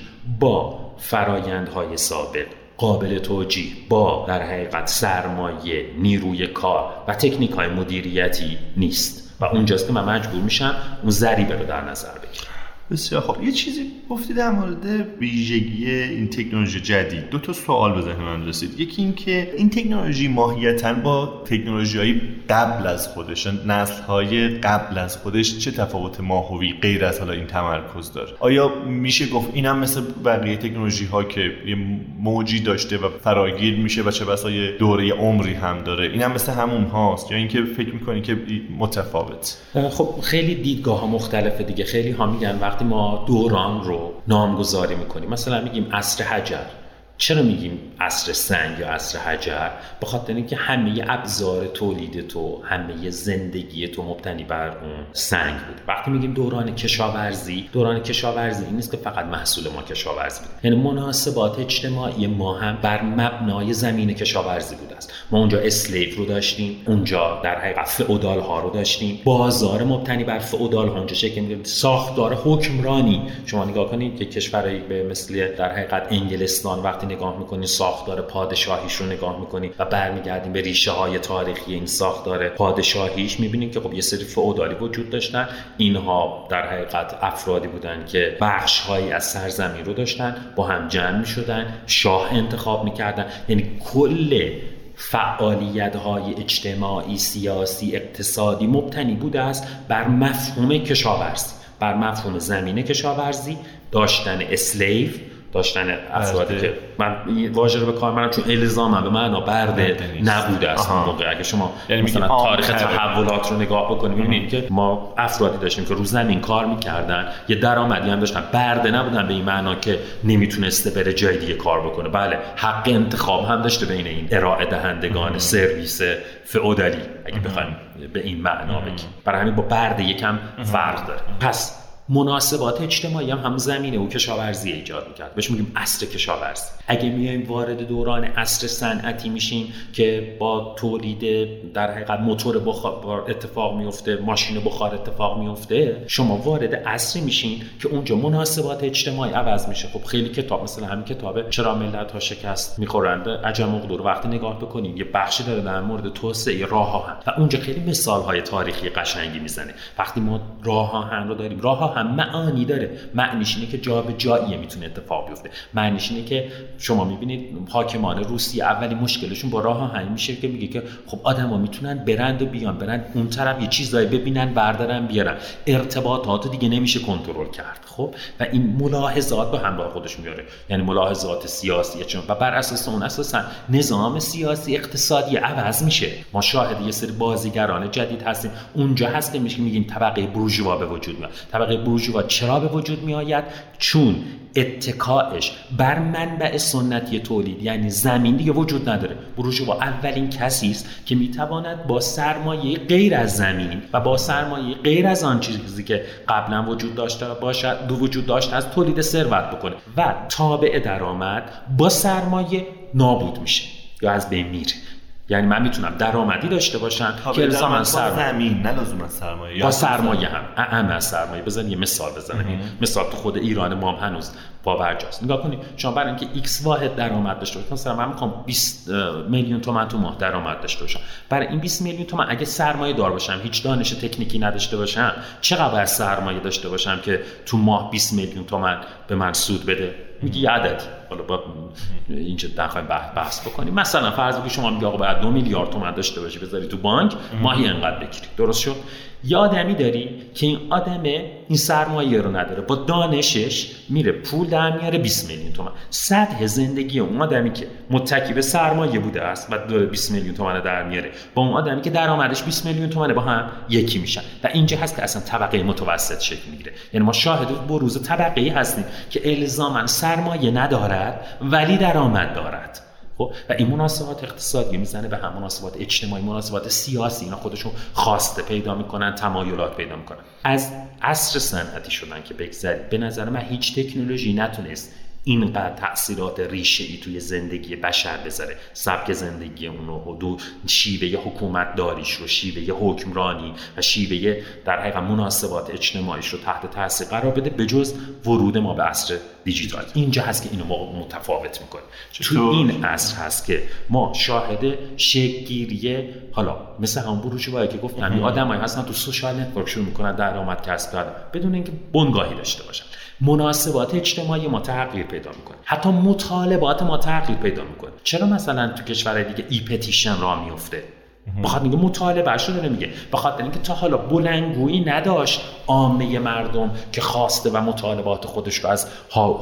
با فرایندهای سابق قابل توجیه با در حقیقت سرمایه نیروی کار و تکنیک های مدیریتی نیست. و اونجاست که من مجبور میشم اون ضریبه رو در نظر بگیرم. بسیار خب یه چیزی گفتی در مورد ویژگی این تکنولوژی جدید. دو تا سوال به ذهن من رسید. یکی اینکه این تکنولوژی ماهیتا با تکنولوژی های قبل از خودش نسل های قبل از خودش چه تفاوت ماهوی غیر از حالا این تمرکز داره؟ آیا میشه گفت اینم مثل بقیه تکنولوژی ها که یه موجی داشته و فراگیر میشه و چه بسا یه دوره عمری هم داره؟ اینم مثل همون هاست یا اینکه فکر می‌کنی که متفاوت؟ خب خیلی دیدگاه ها مختلفه دیگه. خیلی ها میگن وقتی ما دوران رو نامگذاری می‌کنیم. مثلا میگیم عصر حجر. چرا میگیم عصر سنگ یا عصر حجر؟ به خاطر اینکه همه ابزار تولید تو همه زندگی تو مبتنی بر اون سنگ بود وقتی میگیم دوران کشاورزی دوران کشاورزی این نیست که فقط محصول ما کشاورزی بود یعنی مناسبات اجتماعی ما هم بر مبنای زمین کشاورزی بود است. ما اونجا اسلیو رو داشتیم اونجا در حقیقت فئودال ها رو داشتیم. بازار مبتنی بر فئودال ها اونجا شکل می‌گرفت. ساختار حکمرانی. شما نگاه کنید که کشورهایی به مثل در حقیقت انگلستان وقتی نگاه می‌کنید ساختار پادشاهیش رو نگاه می‌کنید و برمیگردیم به ریشه های تاریخی این ساختار پادشاهیش می‌بینید که خب یه سری فئودالی وجود داشتن. اینها در حقیقت افرادی بودن که بخش هایی از سرزمین رو داشتن با هم جمع می‌شدن شاه انتخاب می‌کردن. یعنی کل فعالیت های اجتماعی سیاسی اقتصادی مبتنی بوده است بر مفهوم کشاورزی بر مفهوم زمینه کشاورزی داشتن اسلیو داشتن افرادی که من واژه رو به کار منم چون الزامم به معنا برده نبوده است اون موقع. اگه شما یعنی مثلا تاریخ تحولات رو نگاه بکنید می‌بینید که ما افرادی داشتیم که رو زمین کار می‌کردن یه درآمدی هم داشتن. برده نبودن به این معنا که نمی‌تونسته بره جای دیگه کار بکنه. بله حق انتخاب هم داشته بین این ارائه دهندگان سرویس فئودالی اگه بخوایم به این معنا بگیم. برای همین با برده یکم فرق داره. پس مناسبات اجتماعی هم هم زمینه و کشاورزی ایجاد می‌کرد. بهش میگیم عصر کشاورزی اگه میایم وارد دوران عصر صنعتی میشیم که با تولید در حقیقت موتور بخار اتفاق میفته ماشین بخار اتفاق میفته شما وارد عصری میشین که اونجا مناسبات اجتماعی عوض میشه. خب خیلی کتاب مثل همین کتاب چرا ملت ها شکست می‌خورند؟ عجم و وقتی نگاه بکنیم یه بخشی داره در مورد توسعه راه ها و اونجا خیلی مثال های تاریخی قشنگی می‌زنه. وقتی ما راه آهن رو داریم راه هم معانی داره. معنیش اینه که جا به جاییه می‌تونه اتفاق بیفته. معنیش اینه که شما می‌بینید حاکمان روسیه اولی مشکلشون با راه آهن میشه که میگه که خب آدما می‌تونن برند و بیان برند اون طرف یه چیزایی ببینن بردارن بیارن. ارتباطات دیگه نمیشه کنترل کرد خب؟ و این ملاحظات به همراه خودش میاره یعنی ملاحظات سیاسی چون و بر اساس اون اساسا نظام سیاسی اقتصادی عوض میشه. ما شاهد یه سری بازیگران جدید هستیم. اونجا هست که میگیم طبقه بورژوا به وجود میاد. طبقه بورژوا چرا به وجود می آید چون اتکاعش بر منبع سنتی تولید یعنی زمین دیگه وجود نداره. بورژوا اولین کسی است که می‌تواند با سرمایه غیر از زمین و با سرمایه غیر از آن چیزی که قبلا وجود داشته باشد دو وجود داشته از تولید ثروت بکنه و تابع درآمد با سرمایه نابود میشه یا از بین میره. یعنی من می‌تونم درآمدی داشته باشم که الزاما سرمایه. زمین نه لزوما سرمایه. با سرمایه هم. اهم از سرمایه. بزن یه مثال بزنم. مثال تو خود ایران ما هم هنوز باور جاست نگاه کنید شما برای اینکه ایکس واحد درآمد داشته باشید مثلا من می‌خوام 20 میلیون تومان تو ماه درآمد داشته باشم. برای این 20 میلیون تومان اگه سرمایه دار باشم هیچ دانش تکنیکی نداشته باشم چقدر باید سرمایه داشته باشم که تو ماه 20 میلیون تومان به من سود بده؟ میگی عدد حالا با اینجا نخواهیم بحث بکنیم. مثلا فرض بگی شما میگی آقا باید 2 میلیارد تومان داشته باشی بذاری تو بانک ماهی انقدر بگیری. درست شد؟ یه آدمی داری که این آدم این سرمایه رو نداره. با دانشش میره پول در میاره 20 میلیون تومن. سطح زندگی اون آدمی که متکی به سرمایه بوده است و داره 20 میلیون تومن در میاره. با اون آدمی که درآمدش 20 میلیون تومنه با هم یکی میشن. و اینجا هست که اصلا طبقه متوسط شکل می‌گیره. یعنی ما شاهد بروز طبقه ای هستیم که الزاما سرمایه ندارد ولی درآمد دارد. خب و این مناسبات اقتصادی می‌زنه به هم مناسبات اجتماعی مناسبات سیاسی. اینا خودشون خواسته پیدا می‌کنن تمایلات پیدا می‌کنن. از عصر صنعتی شدن که بگذرید به نظر من هیچ تکنولوژی نتونست اینقدر تاثیرات ریشه ای توی زندگی بشر بذاره. سبک زندگی اونو دو شیوه حکومت داریش رو شیوه حکمرانی و شیوه در حقیقت مناسبات اجتماعیش رو تحت تاثیر قرار بده به جز ورود ما به عصر دیجیتال. اینجا هست که اینو ما متفاوت می‌کنه تو این عصر هست که ما شاهد شکلگیری حالا مثل همون بروج باید که گفتم این آدمایی هستن تو social network شروع می‌کنن درآمد کسب کردن. بدون اینکه بنگاهی داشته باشن. مناسبات اجتماعی ما تغییر پیدا می‌کنه. حتی مطالبات ما تغییر پیدا می‌کنه. چرا مثلا تو کشورهای دیگه e-petition را میفته بخاطر میگه مطالبه رو داره میگه بخاطر اینکه تا حالا بلنگویی نداشت عامه مردم که خواسته و مطالبات خودش رو از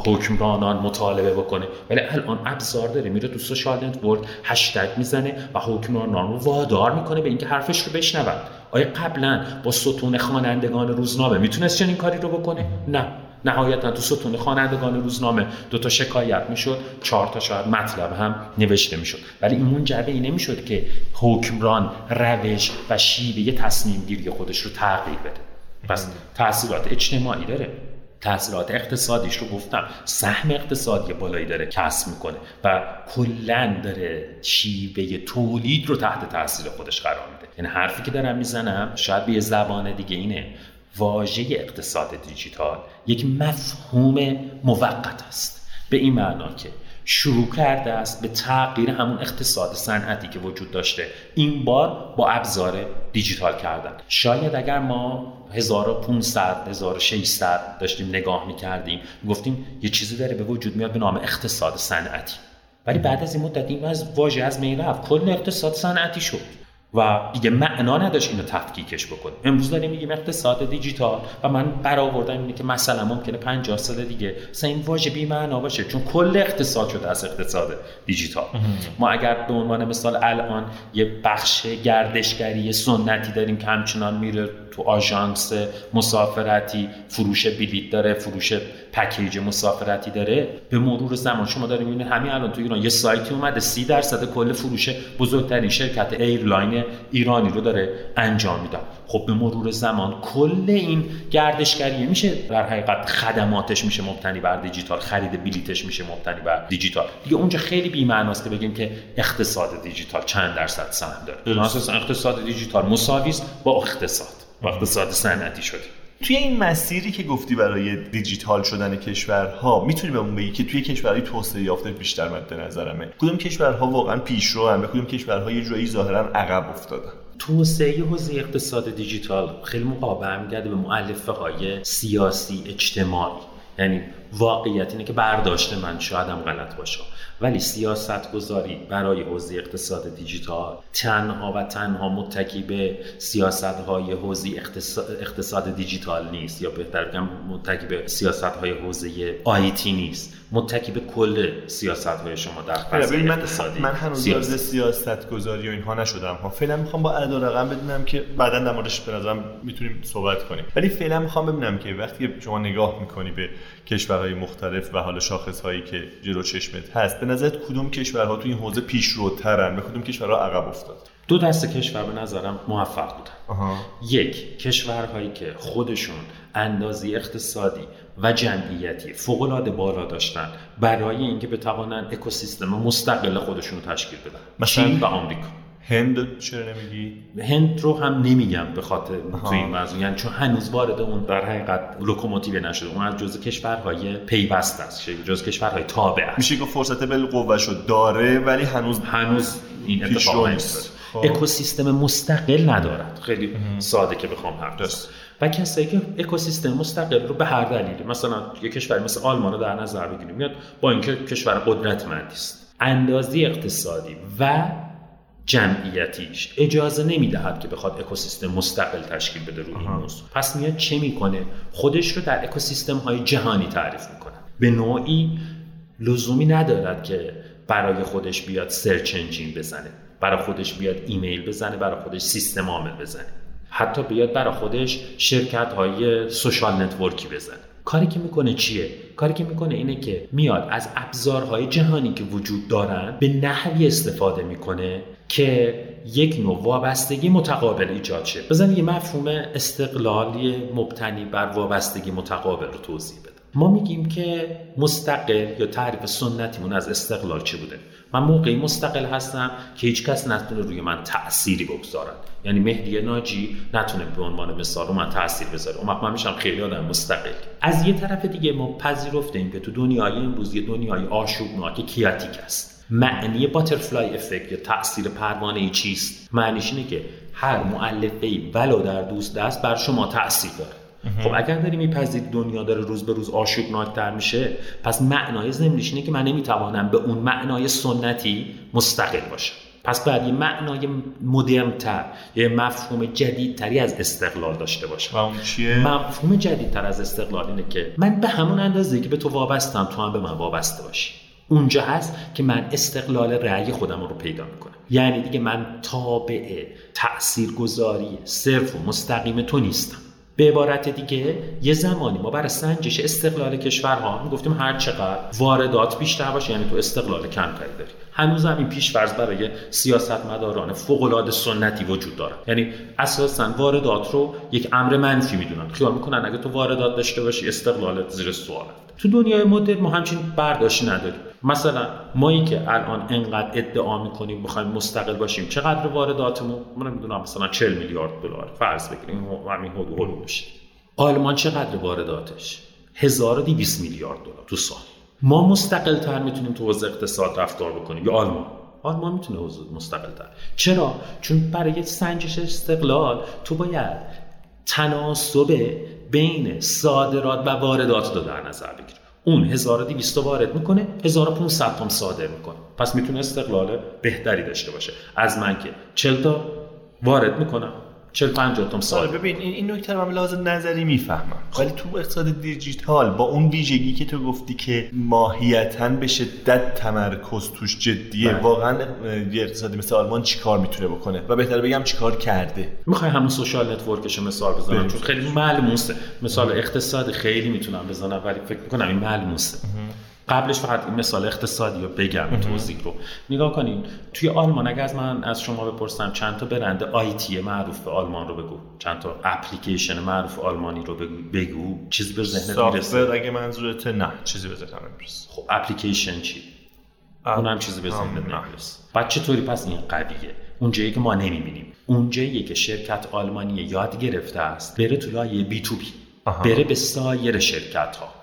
حکمرانان مطالبه بکنه. ولی الان ابزار داره. میره تو social network هشتگ می‌زنه و حکمرانان رو وادار می‌کنه به اینکه حرفش رو بشنون. آیا قبلا با ستون خوانندگان روزنامه می‌تونست چنین کاری رو بکنه؟ نه. نهایتا تو ستون خوانندگان روزنامه دو تا شکایت می‌شد چهار تا شاید مطلب هم نوشته می‌شد. ولی این منجر این نمی‌شد که حکمران روش و شیوه تصمیم گیری خودش رو تغییر بده. پس تاثیرات اجتماعی داره. تاثیرات اقتصادیش رو گفتم. سهم اقتصادی بالایی داره کسب می‌کنه و کلا داره شیوه تولید رو تحت تاثیر خودش قرار میده. یعنی حرفی که دارم می‌زنم شاید به زبان دیگه اینه. واژه اقتصاد دیجیتال یک مفهوم موقت است. به این معنا که شروع کرده است به تغییر همون اقتصاد صنعتی که وجود داشته. این بار با ابزار دیجیتال کردن. شاید اگر ما 1500 1600 داشتیم نگاه می‌کردیم گفتیم یه چیزی داره به وجود میاد به نام اقتصاد صنعتی. ولی بعد از این مدت این از واژه از می رفت. کل اقتصاد صنعتی شد. و دیگه معنا نداشت اینو تفکیکش بکنه. امروز داریم میگیم اقتصاد دیجیتال و من برآوردم اینه که مثلا ممکنه 50 سال دیگه. مثلا این واژه بی معنا باشه چون کل اقتصاد شده از اقتصاد دیجیتال. ما اگر به عنوان مثال الان یه بخش گردشگری سنتی داریم که همچنان میره تو آژانس مسافرتی فروش بلیط داره فروش پکیج مسافرتی داره. به مرور زمان شما داریم می‌بینید همین الان تو ایران یه سایتی اومده 30 درصد کل فروش بزرگترین شرکت airline ایرانی رو داره انجام میده. خب به مرور زمان کل این گردشگریه میشه. در حقیقت خدماتش میشه مبتنی بر دیجیتال خرید بلیتش میشه مبتنی بر دیجیتال. دیگه اونجا خیلی بی معناست که بگیم که اقتصاد دیجیتال چند درصد سهم داره. اقتصاد دیجیتال مساوی با اقتصاد. با اقتصاد صنعتی شده توی این مسیری که گفتی برای دیجیتال شدن کشورها می‌تونی بهمون بگی که توی کشورهای توسعه یافته بیشتر مد نظرمه؟ کدوم کشورها واقعا پیشرو هم به کدوم کشورها یه جایی ظاهرا عقب افتادن؟ توسعه حوزه اقتصاد دیجیتال خیلی موقع برمیگرده به معلفه های سیاسی اجتماعی. یعنی واقعیت اینه که برداشت من شاید هم غلط باشه. ولی سیاست گذاری برای حوزه اقتصاد دیجیتال تنها و تنها متکی به سیاست های حوزه اقتصاد دیجیتال نیست یا بهتر بگم متکی به سیاست های حوزه آیتی نیست. متکی به کل سیاست های شما در فضای من اقتصادی من هنوز وارد سیاست گذاری و اینها نشدم. ها فعلا می‌خوام با عدد رقم بدونم که بعدا در موردش به نظرم می‌تونیم صحبت کنیم. ولی فعلا می‌خوام ببینم که وقتی شما نگاه می‌کنی به کشورهای مختلف و حالا شاخص هایی که جلو چشمت هست به نظرت کدوم کشورها تو این حوزه پیشروترن و کدوم کشورها عقب افتاد دو دسته کشور به نظرم موفق بودن. یک کشورهایی که خودشون اندازه ی اقتصادی و جمعیتی فوق العاده بالا داشتن برای اینکه بتوانن اکوسیستم مستقل خودشون رو تشکیل بدن. چین و آمریکا. هند چرا نمیگی؟ هند رو هم نمیگم به خاطر تو این موضوع. یعنی چون هنوز وارد اون در حقیقت لوکوموتیو نشده. اون از جزء کشورهای پیوست است. جزء کشورهای تابع است. میشه که فرصت بالقوه شد داره ولی هنوز هنوز این اتفاق نیست. خب. اکوسیستم مستقل ندارد. خیلی ساده که بخوام حرف و کسایی که اکوسیستم مستقل رو به هر دلیلی مثلا یک کشور مثل آلمان رو در نظر بگیریم میاد با اینکه کشور قدرتمندی است. اندازی اقتصادی و جمعیتیش اجازه نمی‌دهد که بخواد اکوسیستم مستقل تشکیل بده روی این موضوع. پس میاد چه می‌کنه؟ خودش رو در اکوسیستم های جهانی تعریف می‌کنه. به نوعی لزومی ندارد که برای خودش بیاد search engine بزنه برای خودش بیاد ایمیل بزنه برای خودش سیستم عامل بزنه. حتی بیاد برای خودش شرکت های social network ی بزنه. کاری که می‌کنه چیه؟ کاری که می‌کنه اینه که میاد از ابزارهای جهانی که وجود دارن به نحوی استفاده می‌کنه که یک نوع وابستگی متقابل ایجاد شه. بذار یه مفهوم استقلالی مبتنی بر وابستگی متقابل رو توضیح بده ما میگیم که مستقل یا تعریف سنتیمون از استقلال چه بوده؟ من موقعی مستقل هستم که هیچ کس نتونه روی من تأثیری بگذارد. یعنی مهدی ناجی نتونه به عنوان مثال رو من تاثیر بذاره. اون من میشم خیلی آدم مستقل. از یه طرف دیگه ما پذیرفتیم که تو دنیای امروز یه دنیای آشوبناک کیاتیک است. معنی باترفلای افکت یا تاثیر پروانه ای چیست؟ معنیش اینه که هر معلفه ای ولو در دوست دست بر شما تاثیر داره. خب اگر داری میپذیری دنیا داره روز به روز آشوبناکتر میشه پس معنای ضمنیش اینه که من نمی‌توانم به اون معنای سنتی مستقل باشم. پس باید یه معنای مدرنتر یه مفهوم جدیدتری از استقلال داشته باشم. و اون چیه؟ مفهوم جدیدتر از استقلال اینه که من به همون اندازه که به تو وابستم تو هم به من وابسته باشی. اونجا هست که من استقلال رأی خودم رو پیدا می‌کنم. یعنی دیگه من تابع تاثیرگذاری صرف و مستقیم تو نیستم. به عبارت دیگه یه زمانی ما برای سنجش استقلال کشورها می‌گفتیم هر چقدر واردات بیشتر باشه یعنی تو استقلال کمتری داری. هنوز هم این پیشفرض برای سیاستمداران فوق سنتی وجود داره. یعنی اساسا واردات رو یک امر منفی می‌دونن. خیال می‌کنن اگه تو واردات داشته باشی استقلالت زیر سوال تو دنیای مدرن ما همچین برداشتی نداریم. مثلا مایی که الان انقدر ادعا می‌کنیم می‌خوایم مستقل باشیم چقدر وارداتمون؟ من نمی‌دونم مثلا 40 میلیارد دلار. فرض بگیریم همین حدود میشه. آلمان چقدر وارداتش؟ 1200 میلیارد دلار تو سال. ما مستقل تر می‌تونیم تو حوزه اقتصاد رفتار بکنیم. یا آلمان. آلمان می‌تونه مستقل تر چرا؟ چون برای سنجش استقلال تو باید تناسب بین صادرات و واردات رو در نظر بگیری اون 1200 وارد می‌کنه 1500 تا صادر می‌کنه. پس می‌تونه استقلال بهتری داشته باشه. از من که 40 تا وارد می‌کنم. 40 50 تا سال ببین این این نکته رو من از لحاظ نظری می‌فهمم. خب. ولی تو اقتصاد دیجیتال با اون ویژگی که تو گفتی که ماهیتا به شدت تمرکز توش جدیه بله. واقعا یه اقتصادی مثل آلمان چیکار می‌تونه بکنه؟ و بهتره بگم چیکار کرده. می‌خوای همون social network ش مثال بزنم؟ چون خیلی ملموسه مثال اقتصادی خیلی می‌تونم بزنم ولی فکر می‌کنم این ملموسه قبلش فقط این مثال اقتصادی رو بگم توضیح رو. نگاه کنین توی آلمان اگه از من از شما بپرسم چند تا برند آیتی معروف آلمان رو بگو. چند تا اپلیکیشن معروف آلمانی رو بگو, بگو. چیزی به ذهنت می‌رسه؟ اگه منظورت نه چیزی به ذهنم نمی‌رسه. خب اپلیکیشن چی؟ اون هم چیزی به ذهنت نمی‌رسه. بعد چطوری؟ پس این قویه. اونجایی که ما نمی‌بینیم. اونجایی که شرکت آلمانی یاد گرفته است بره تو لایه بی تو بی. بره به سایر شرکت ها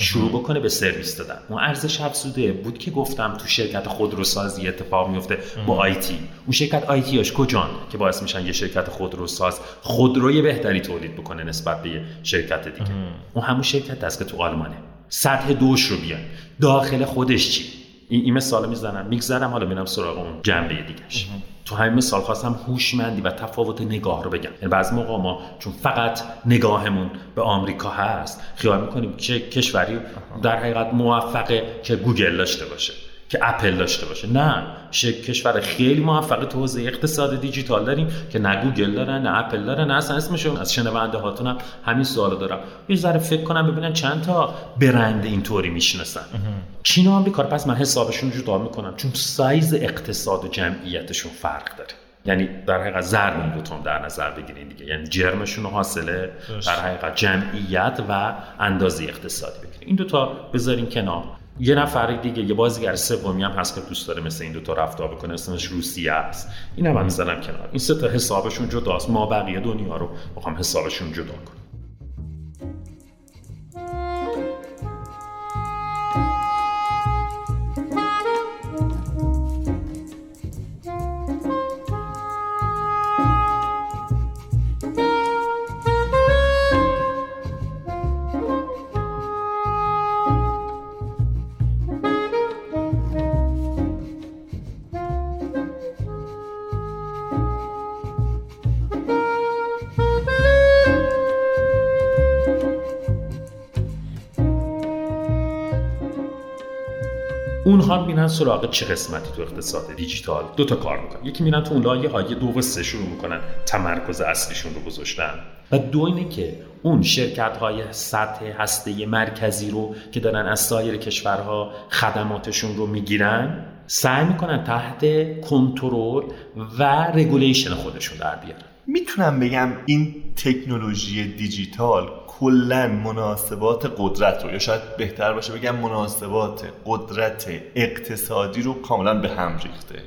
شروع بکنه به سرویس دادن. اون ارزش افزوده بود که گفتم تو شرکت خودروسازی اتفاق میفته با آیتی اون شرکت آیتیاش کجان که باعث میشن یه شرکت خودروساز خودروی بهتری تولید بکنه نسبت به یه شرکت دیگه. اون همون شرکت است که تو آلمانه. سطح دوش رو بیان. داخل خودش چی؟ این, این مثال می‌زنم میگذرم حالا میرم سراغ اون جنبه دیگهش. تو همین مثال خواستم هوشمندی و تفاوت نگاه رو بگم. یعنی بعضی موقع ما چون فقط نگاهمون به آمریکا هست خیال می‌کنیم که کشوری در حقیقت موفقه که گوگل داشته باشه. که اپل داشته باشه. نه کشور خیلی موفق تو حوزه اقتصاد دیجیتال داریم که نه گوگل داره نه اپل داره نه اصلا اسمشون. از شنونده هاتونم همین سوالو دارم. یه ذره فکر کنم ببینن چند تا برند اینطوری می‌شناسن. چین و آمریکا پس من حسابشون جدا می‌کنم. چون سایز اقتصاد و جمعیتشون فرق داره. یعنی در حقیقت ضرب این دوتون در نظر بگیرین دیگه. یعنی جرمشون حاصله در حقیقت جمعیت و اندازه اقتصادی بگیرین. این دوتا بذارین کنار. یه نفر دیگه یه بازیگر سومی هم هست که دوست داره مثل این دو تا رفتار بکنه اسمش روسیه است. این هم می‌زنم کنار. این سه تا حسابشون جداست. ما بقیه دنیا رو می‌خوام حسابشون جدا کنم. اونها میرن سراغ چه قسمتی تو اقتصاد دیجیتال؟ دو تا کار می‌کنن. یکی میرن تو اون لایه های دو و سه شروع می‌کنن تمرکز اصلیشون رو گذاشتن. و دو اینه که اون شرکت های سطح هسته مرکزی رو که دارن از سایر کشورها خدماتشون رو می‌گیرن سعی می‌کنن تحت کنترل و regulation خودشون در بیارن. می‌تونم بگم این تکنولوژی دیجیتال کلا مناسبات قدرت رو یا شاید بهتر باشه بگم مناسبات قدرت اقتصادی رو کاملا به هم ریخته.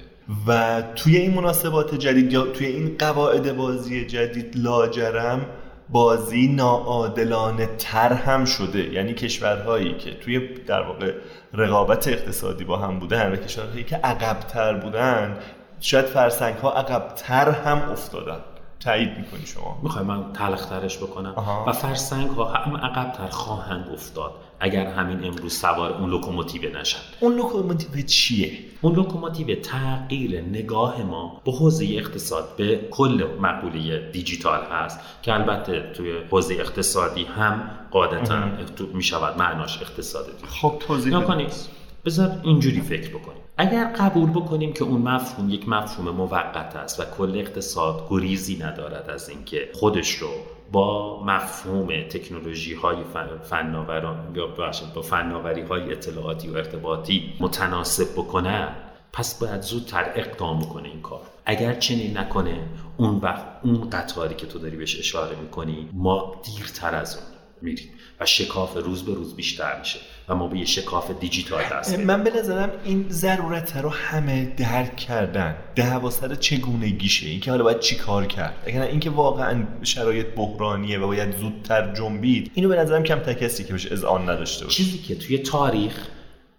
و توی این مناسبات جدید یا توی این قواعد بازی جدید لاجرم بازی ناعادلانه تر هم شده. یعنی کشورهایی که توی در واقع رقابت اقتصادی با هم بودن و کشورهایی که عقبتر بودن شاید فرسنگ ها عقبتر هم افتادن. تایید می‌کنی شما. می‌خوای من تلخترش بکنم؟ و فرسنگ ها هم عقبتر خواهند افتاد اگر همین امروز سوار اون لوکوموتیو نشن. اون لوکوموتیو چیه؟ اون لوکوموتیو تغییر نگاه ما به حوزه اقتصاد به کل مقوله دیجیتال هست که البته توی حوزه اقتصادی هم قاعدتا می شود معناش اقتصاد خب توضیح بذار اینجوری فکر بکنیم. اگر قبول بکنیم که اون مفهوم یک مفهوم موقت است و کل اقتصاد گریزی ندارد از اینکه خودش رو با مفهوم تکنولوژی های فناوران یا با فناوری های اطلاعاتی و ارتباطی متناسب بکنه پس باید زودتر اقدام بکنه این کار. اگر چنین نکنه اون وقت اون قطاری که تو داری بهش اشاره می‌کنی ما دیرتر از اون میریم. و شکاف روز به روز بیشتر میشه و ما به یه شکاف دیجیتال دست من به نظرم این ضرورت رو همه درک کردن. دعوا سر چگونگیشه اینکه حالا باید چی کار کرد؟ اگر اینکه واقعا شرایط بحرانیه و باید زودتر جنبید اینو به نظرم کم کسی که بهش اذعان نداشته باشه. چیزی که توی تاریخ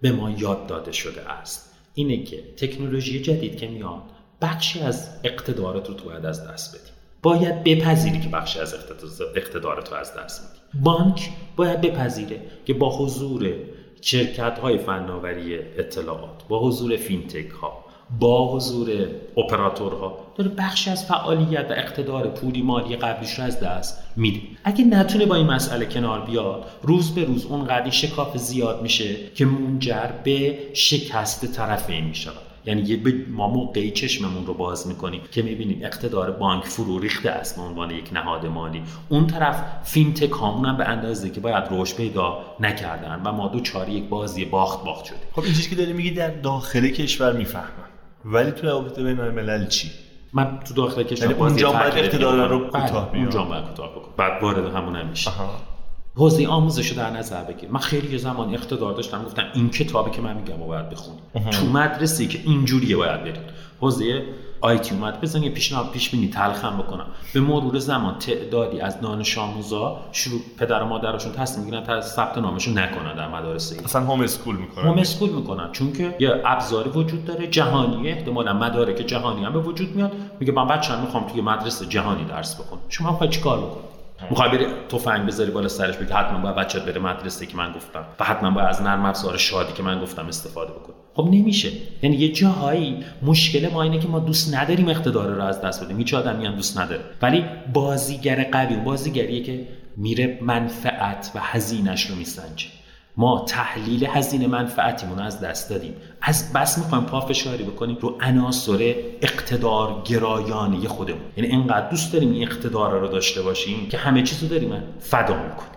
به ما یاد داده شده است اینه که تکنولوژی جدید که میاد بخشی از اقتدارات رو تو باید از دست بدی باید بپذیری که بخشی از اقتدارات رو از دست میدی بانک باید بپذیره که با حضور شرکت های فناوری اطلاعات با حضور فینتک ها با حضور اپراتورها داره بخشی از فعالیت و اقتدار پولی مالی قبلیش رو از دست میده. اگه نتونه با این مسئله کنار بیاد روز به روز اون قدی شکاف زیاد میشه که منجر به شکست طرفین می‌شود. یعنی یه ما موقعی چشممون رو باز می‌کنیم که می‌بینیم اقتدار بانک فرو ریخته است به عنوان یک نهاد مالی. اون طرف فینتک هامون هم به اندازه که باید رشد پیدا نکردن و ما دو چاری یک بازی باخت باخت شده خب این چیزی که داری میگی در داخل کشور می‌فهمم. ولی تو روابط بین الملل چی؟ من تو داخل کشور یعنی اونجا باید اقتدار رو کوتاه بله، اونجا باید کوتاه بعد وارد همون نمیشه حوزه آموزش رو در نظر بگیر. من خیلی زمان اقتدار داشتم گفتم این کتابی که من میگم باید بخونی تو مدرسه که اینجوریه باید برید حوزه آیتی اومد بزن یه پیشنهاد پیش بینی تلخم بکنم. به مرور زمان تعدادی از دانش آموزا شروع پدر و مادرشون تصمیم می‌گیرن تا ثبت نامشون نکنن در مدارس اصلا هوم اسکول می‌کنن. هوم اسکول می‌کنن. چون که یه ابزاری وجود داره جهانیه. احتمالاً مدارک جهانی هم به وجود میاد. میگه من بچه‌ام می‌خوام توی مدرسه جهانی درس بخونم. شما چیکار بکنی؟ می‌خوای بری تفنگ بذاری بالا سرش بگی حتما باید بچت بره مدرسه که من گفتم. و حتما باید از نرم افزار شادی که من گفتم استفاده بکن خب نمیشه. یعنی یه جاهایی مشکل ما اینه که ما دوست نداریم اقتدار رو از دست بدیم. هیچ آدمی هم دوست نداره. ولی بازیگر قوی بازیگریه که میره منفعت و هزینش رو میسنجه. ما تحلیل هزینه منفعتیمون از دست دادیم. از بس می‌خوایم پافشاری بکنیم رو عناصر اقتدار گرایانه خودمون. یعنی اینقدر دوست داریم این اقتدار رو داشته باشیم که همه چیز رو داریم فدا می‌کنیم.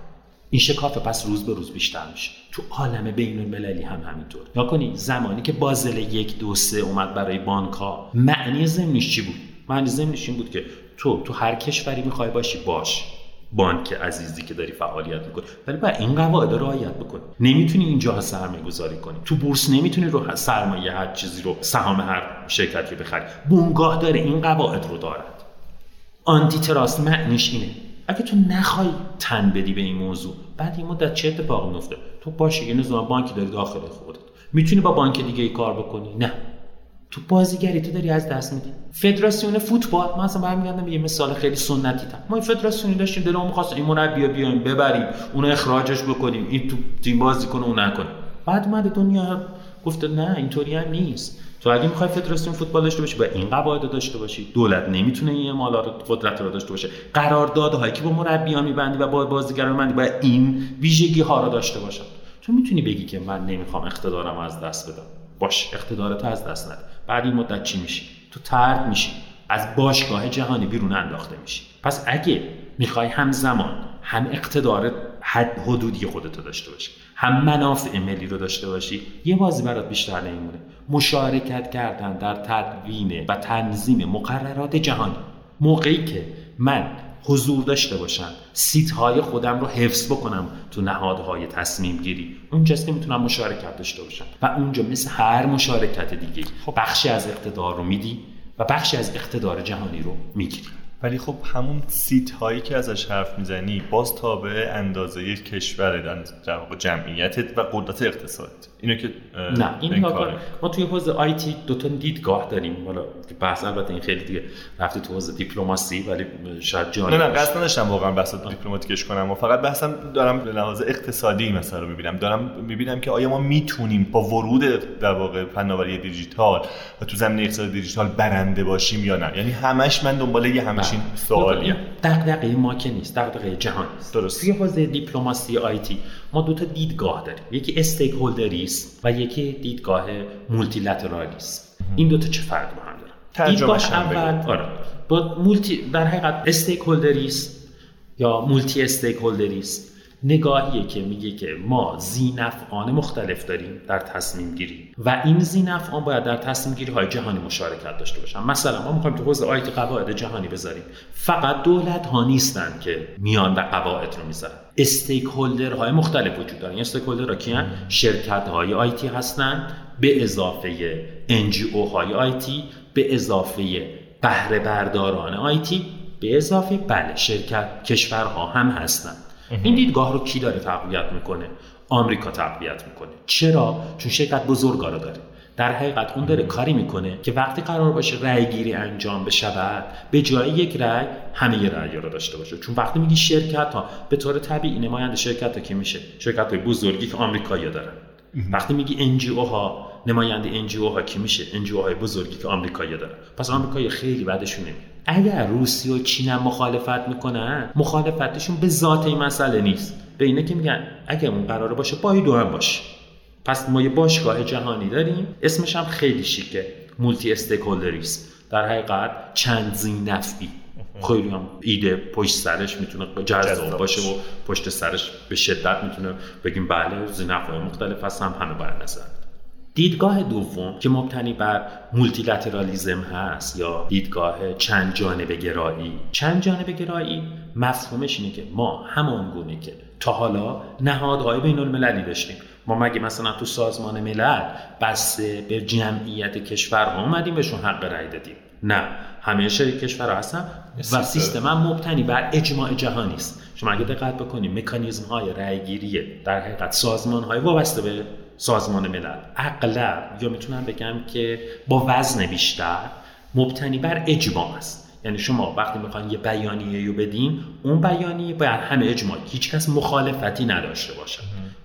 این شکاف پس روز به روز بیشتر میشه. تو عالم بین المللی هم همینطور. یا کنی زمانی که بازل یک دو سه اومد برای بانک ها. معنی زمینش چی بود؟ معنی زمینش این بود که تو تو هر کشوری می‌خوای باشی باش. بانک عزیزی که داری فعالیت می‌کنی. ولی باید این قواعد رو رعایت بکنی. نمی‌تونی اینجا سرمایه گذاری کنی. تو بورس نمی‌تونی رو سرمایه هر چیزی رو سهام هر شرکتی رو بخری. بونگاه داره این قواعد رو دارد. آنتی تراست معنیش اینه. اگه تو نخوای تن بدی به این موضوع بعد این مدت چه اتفاقی میفته تو باشه یه نظام بانکی داری داخل خودت. می‌تونی با بانک دیگه ای کار بکنی؟ نه. تو بازیگری تو داری از دست میدی. فدراسیون فوتبال من اصلا برمیگردم یه مثال خیلی سنتی تا ما این فدراسیونی داشتیم دلمون می‌خواست این مربی بیایم ببریم اون اخراجش بکنیم این تو تیم بازی کنه اون نکنه. بعد اومده دنیا گفته نه اینطوری هم نیست. تو اگه می‌خوای فدراسیون فوتبال داشته باشی با این قواعد داشته باشی دولت نمی‌تونه این مالا قدرت رو داشته باشه. قراردادهایی که با مربیان میبندی و با بازیگران میبندی باید این ویژگی ها رو داشته باشن. تو می‌تونی بگی که من نمی‌خوام اقتدارم از دست بدم. باش اقتدارت از دست نده. بعد این مدت چی میشی؟ تو ترد میشی. از باشگاه جهانی بیرون انداخته میشی. پس اگه می‌خوای همزمان هم اقتدار حد حدودی خودتو داشته باشی هم منافع ملی رو داشته باشی یه بازی برات بیشتر نمیمونه. مشارکت کردن در تدوین و تنظیم مقررات جهانی. موقعی که من حضور داشته باشم. سیت های خودم رو حفظ بکنم تو نهادهای تصمیم گیری اونجاست که می‌تونم مشارکت داشته باشم. و اونجا مثل هر مشارکت دیگه خب. بخشی از اقتدار رو میدی و بخشی از اقتدار جهانی رو می‌گیری. ولی خب همون seat هایی که ازش حرف می‌زنی باز تابع اندازه کشور در واقع جمعیت و قدرت اقتصاد. اینو که نه این ما توی حوزه IT دو تا دیدگاه داریم. حالا بحث البته این خیلی دیگه رفته تو حوزه دیپلماسی ولی شاید جالب نه نه قصد نداشتم واقعا بحث دیپلماتیکش کنم. و فقط بحثم دارم به لحاظ اقتصادی مثلا رو می‌بینم. دارم می‌بینم که آیا ما می‌تونیم با ورود در واقع فناوری دیجیتال و تو زمینه اقتصاد دیجیتال برنده باشیم یا نه؟ یعنی همش من دنبال یه همچین سوالیه. دغدغه ما که نیست دغدغه جهان است درست. توی حوزه دیپلماسی IT ما دو تا دیدگاه داریم. یکی stakeholderist و یکی دیدگاه multilateralist این دو تا چه فرق با هم دارن؟ دیدگاه اول آره. با multi در حقیقت stakeholderist یا multi-stakeholderist نگاهیه که میگه که ما ذینفعان مختلف داریم در تصمیم گیری. و این ذینفعان باید در تصمیم گیری های جهانی مشارکت داشته باشن. مثلا ما می‌خوایم تو حوزه IT قواعد جهانی بذاریم. فقط دولت ها نیستن که میان و قواعد رو می‌ذارن. استیک هولدر های مختلف وجود دارن. استیک هولدر ها کیان؟ شرکت های آیتی هستن. به اضافه NGO های آیتی به اضافه بهره برداران آیتی به اضافه بله شرکت کشورها هم هستند این دیدگاه رو کی داره تقویت می‌کنه؟ آمریکا تقویت می‌کنه. چرا؟ چون شرکت بزرگا رو داره. در حقیقت اون داره کاری می‌کنه که وقتی قرار باشه رأی گیری انجام بشود به جای یک رأی همه رأی رو داشته باشه. چون وقتی میگی شرکت ها به طور طبیعی نماینده شرکت ها که میشه شرکت های بزرگی که آمریکایی دارن. وقتی میگی NGO ها نماینده NGO ها کی میشه؟ NGO های بزرگی که آمریکایی دارن. پس آمریکایی خیلی بدشون نمیاد. اگر روسیه و چین هم مخالفت می‌کنن مخالفتشون به ذات این مسئله نیست. به اینه که میگن اگر اون قراره باشه با دو هم باشه پس ما یه باشگاه جهانی داریم اسمش هم خیلی شیکه multi-stakeholderist در حقیقت چند ذینفعی. خیلی هم ایده پشت سرش می‌تونه جذاب باشه. و پشت سرش به شدت می‌تونه بگیم بله ذینفع های مختلف هستن همه بر نظر. دیدگاه دوم که مبتنی بر multilateralism هست یا دیدگاه چند جانبه گرایی. چند جانبه گرایی مفهومش اینه که ما همان گونه که تا حالا نهادهای بین المللی داشتیم. ما مگه مثلا تو سازمان ملل بسته به جمعیت کشورها اومدیم بهشون حق رأی دادیم؟ نه. همه شریک کشورها هستن و سیستم هم مبتنی بر اجماع جهانی است. شما اگه دقت بکنید مکانیزم های رأی در حقیقت سازمان های وابسته به سازمان ملل. اغلب یا می‌تونم بگم که با وزن بیشتر مبتنی بر اجماع است. یعنی شما وقتی می‌خواین یه بیانیه رو بدین اون بیانیه باید همه اجماع هیچ کس مخالفتی نداشته باشه.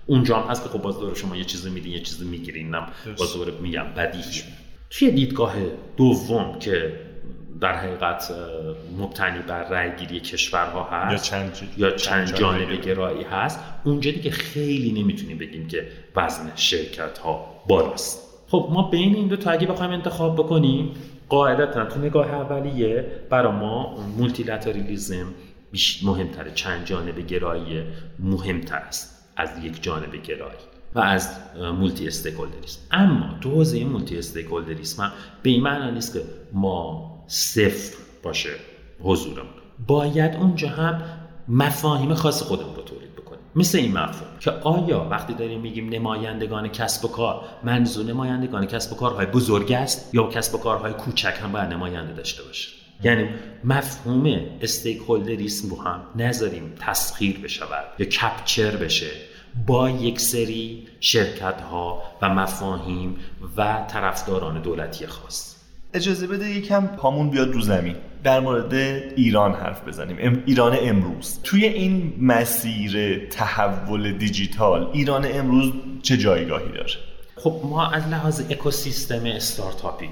اونجا هم هست که خب باز دور شما یه چیزی میدین یه چیزی می‌گیرین نم باز دور میگم بدیهی توی دیدگاه دوم که در حقیقت مبتنی بر رأیگیری کشورها هست یا چند, یا چند جانبه گرایی هست. اونجا دیگه خیلی نمی‌تونیم بگیم که وزن شرکت ها بالاست. خب ما بین این دو تا اگه بخوایم انتخاب بکنیم قاعدتا تو نگاه اولیه برای ما multilateralism مهمتره. چند جانبه گرایی مهمتر است از یک جانبه گرایی و از مولتی استیکولدریسم اما تو حوزه مولتی استیکولدریسم به این معنی نیست که ما صفر باشه. حضورمون باید اونجا هم مفاهیم خاص خودمون رو تولید بکنیم. مثل این مفهوم که آیا وقتی داریم میگیم نمایندگان کسب و کار منظور نمایندگان کسب و کارهای بزرگ است یا کسب و کارهای کوچک هم باید نماینده داشته باشه؟ یعنی مفهوم استیک هولدریسم رو هم نذاریم تسخیر بشود یا کپچر بشه با یک سری شرکت ها و مفاهیم و طرفداران دولتی خاص. اجازه بده یکم پامون بیاد رو زمین. در مورد ایران حرف بزنیم. ایران امروز. توی این مسیر تحول دیجیتال ایران امروز چه جایگاهی داره؟ خب ما از لحاظ اکوسیستم استارتاپی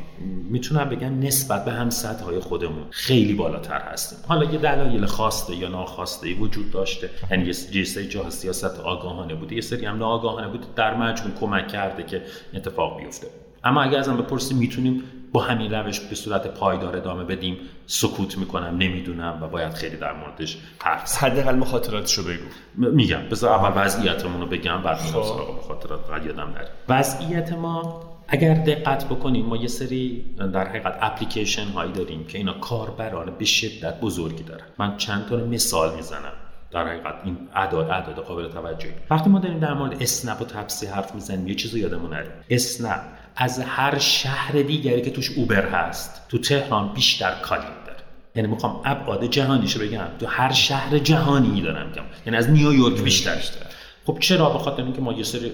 می‌تونم بگم نسبت به هم های خودمون خیلی بالاتر هستیم. حالا یه دلایل خواسته یا ناخواسته وجود داشته. یعنی یه سری جا سیاست آگاهانه بوده. یه سری هم ناآگاهانه بوده. در مجموع کمک کرده که اتفاق بیفته. اما اگه ازم بپرسیم می‌تونیم با همین روش به صورت پایدار ادامه بدیم. سکوت می‌کنم نمی‌دونم و باید خیلی در موردش حرف حداقل مخاطراتشو بگو. میگم بذار اول وضعیتمون رو بگم بعد میرم خب. سراغ مخاطرات بعد یادم نره. وضعیت ما اگر دقت بکنیم ما یه سری در حقیقت اپلیکیشن هایی داریم که اینا کاربران به شدت بزرگی دارن. من چند تا مثال می‌زنم. در حقیقت این اعداد اعداد قابل توجهی. وقتی ما داریم در مورد اسنپ و تپسی حرف می‌زنیم یه چیزو یادمون نره. اسنپ. از هر شهر دیگری که توش اوبر هست تو تهران بیشتر کالین داره. یعنی می‌خوام ابعاد جهانیشو بگم. تو هر شهر جهانی دارم میگم. یعنی از نیویورک بیشتر خب چرا؟ به خاطر اینکه ما یه سری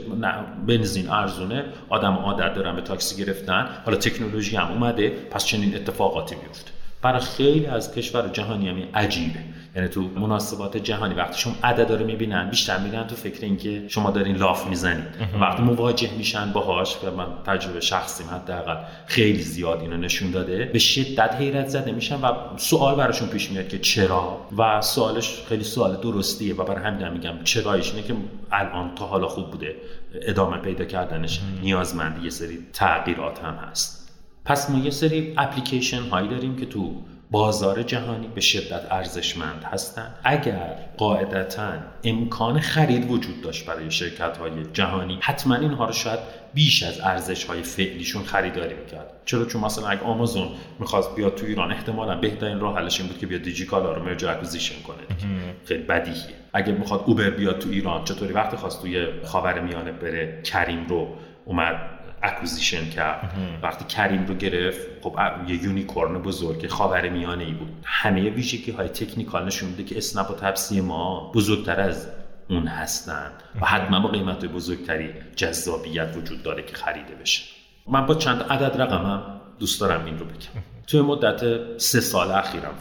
بنزین ارزونه آدم عادت دارن به تاکسی گرفتن. حالا تکنولوژی هم اومده. پس چنین اتفاقاتی میفته برای خیلی از کشور جهانی هم عجیبه. یعنی تو مناسبات جهانی وقتی شما عدد رو می‌بینن بیشتر میرن تو فکر اینکه شما دارین لاف می‌زنید. وقتی مواجه میشن باهاش و من تجربه شخصیم حداقل خیلی زیاد اینو نشون داده به شدت حیرت زده میشن و سوال براشون پیش میاد که چرا؟ و سوالش خیلی سوال درستیه و برای همین میگم چرایش اینه که الان تا حالا خوب بوده. ادامه پیدا کردنش نیازمند یه سری تغییرات هم هست. پس ما یه سری اپلیکیشن هایی داریم که تو بازار جهانی به شدت ارزشمند هستند اگر قاعدتا امکان خرید وجود داشت برای شرکت های جهانی حتما اینها رو شاید بیش از ارزش های فعلیشون خریداری می‌کرد. چرا؟ چون مثلا اگه آمازون می‌خواست بیاد تو ایران احتمالا بهترین راه حلش این بود که بیاد دیجیکالا رو مرج اکوزیشن کنه خیلی بدیهیه. اگه می‌خواد Uber بیاد تو ایران چطوری؟ وقتی خواست توی خاور میانه بره Careem رو اومد acquisition کرد. وقتی Careem رو گرفت خب یه unicorn بزرگ خاور میانه ای بود. همه ویژگی های technical نشون میده که اسنپ و تپسی ما بزرگتر از اون هستن و حتما با قیمت بزرگتری جذابیت وجود داره که خریده بشه. من با چند عدد رقمم دوست دارم این رو بگم. توی مدت سه سال اخیرم.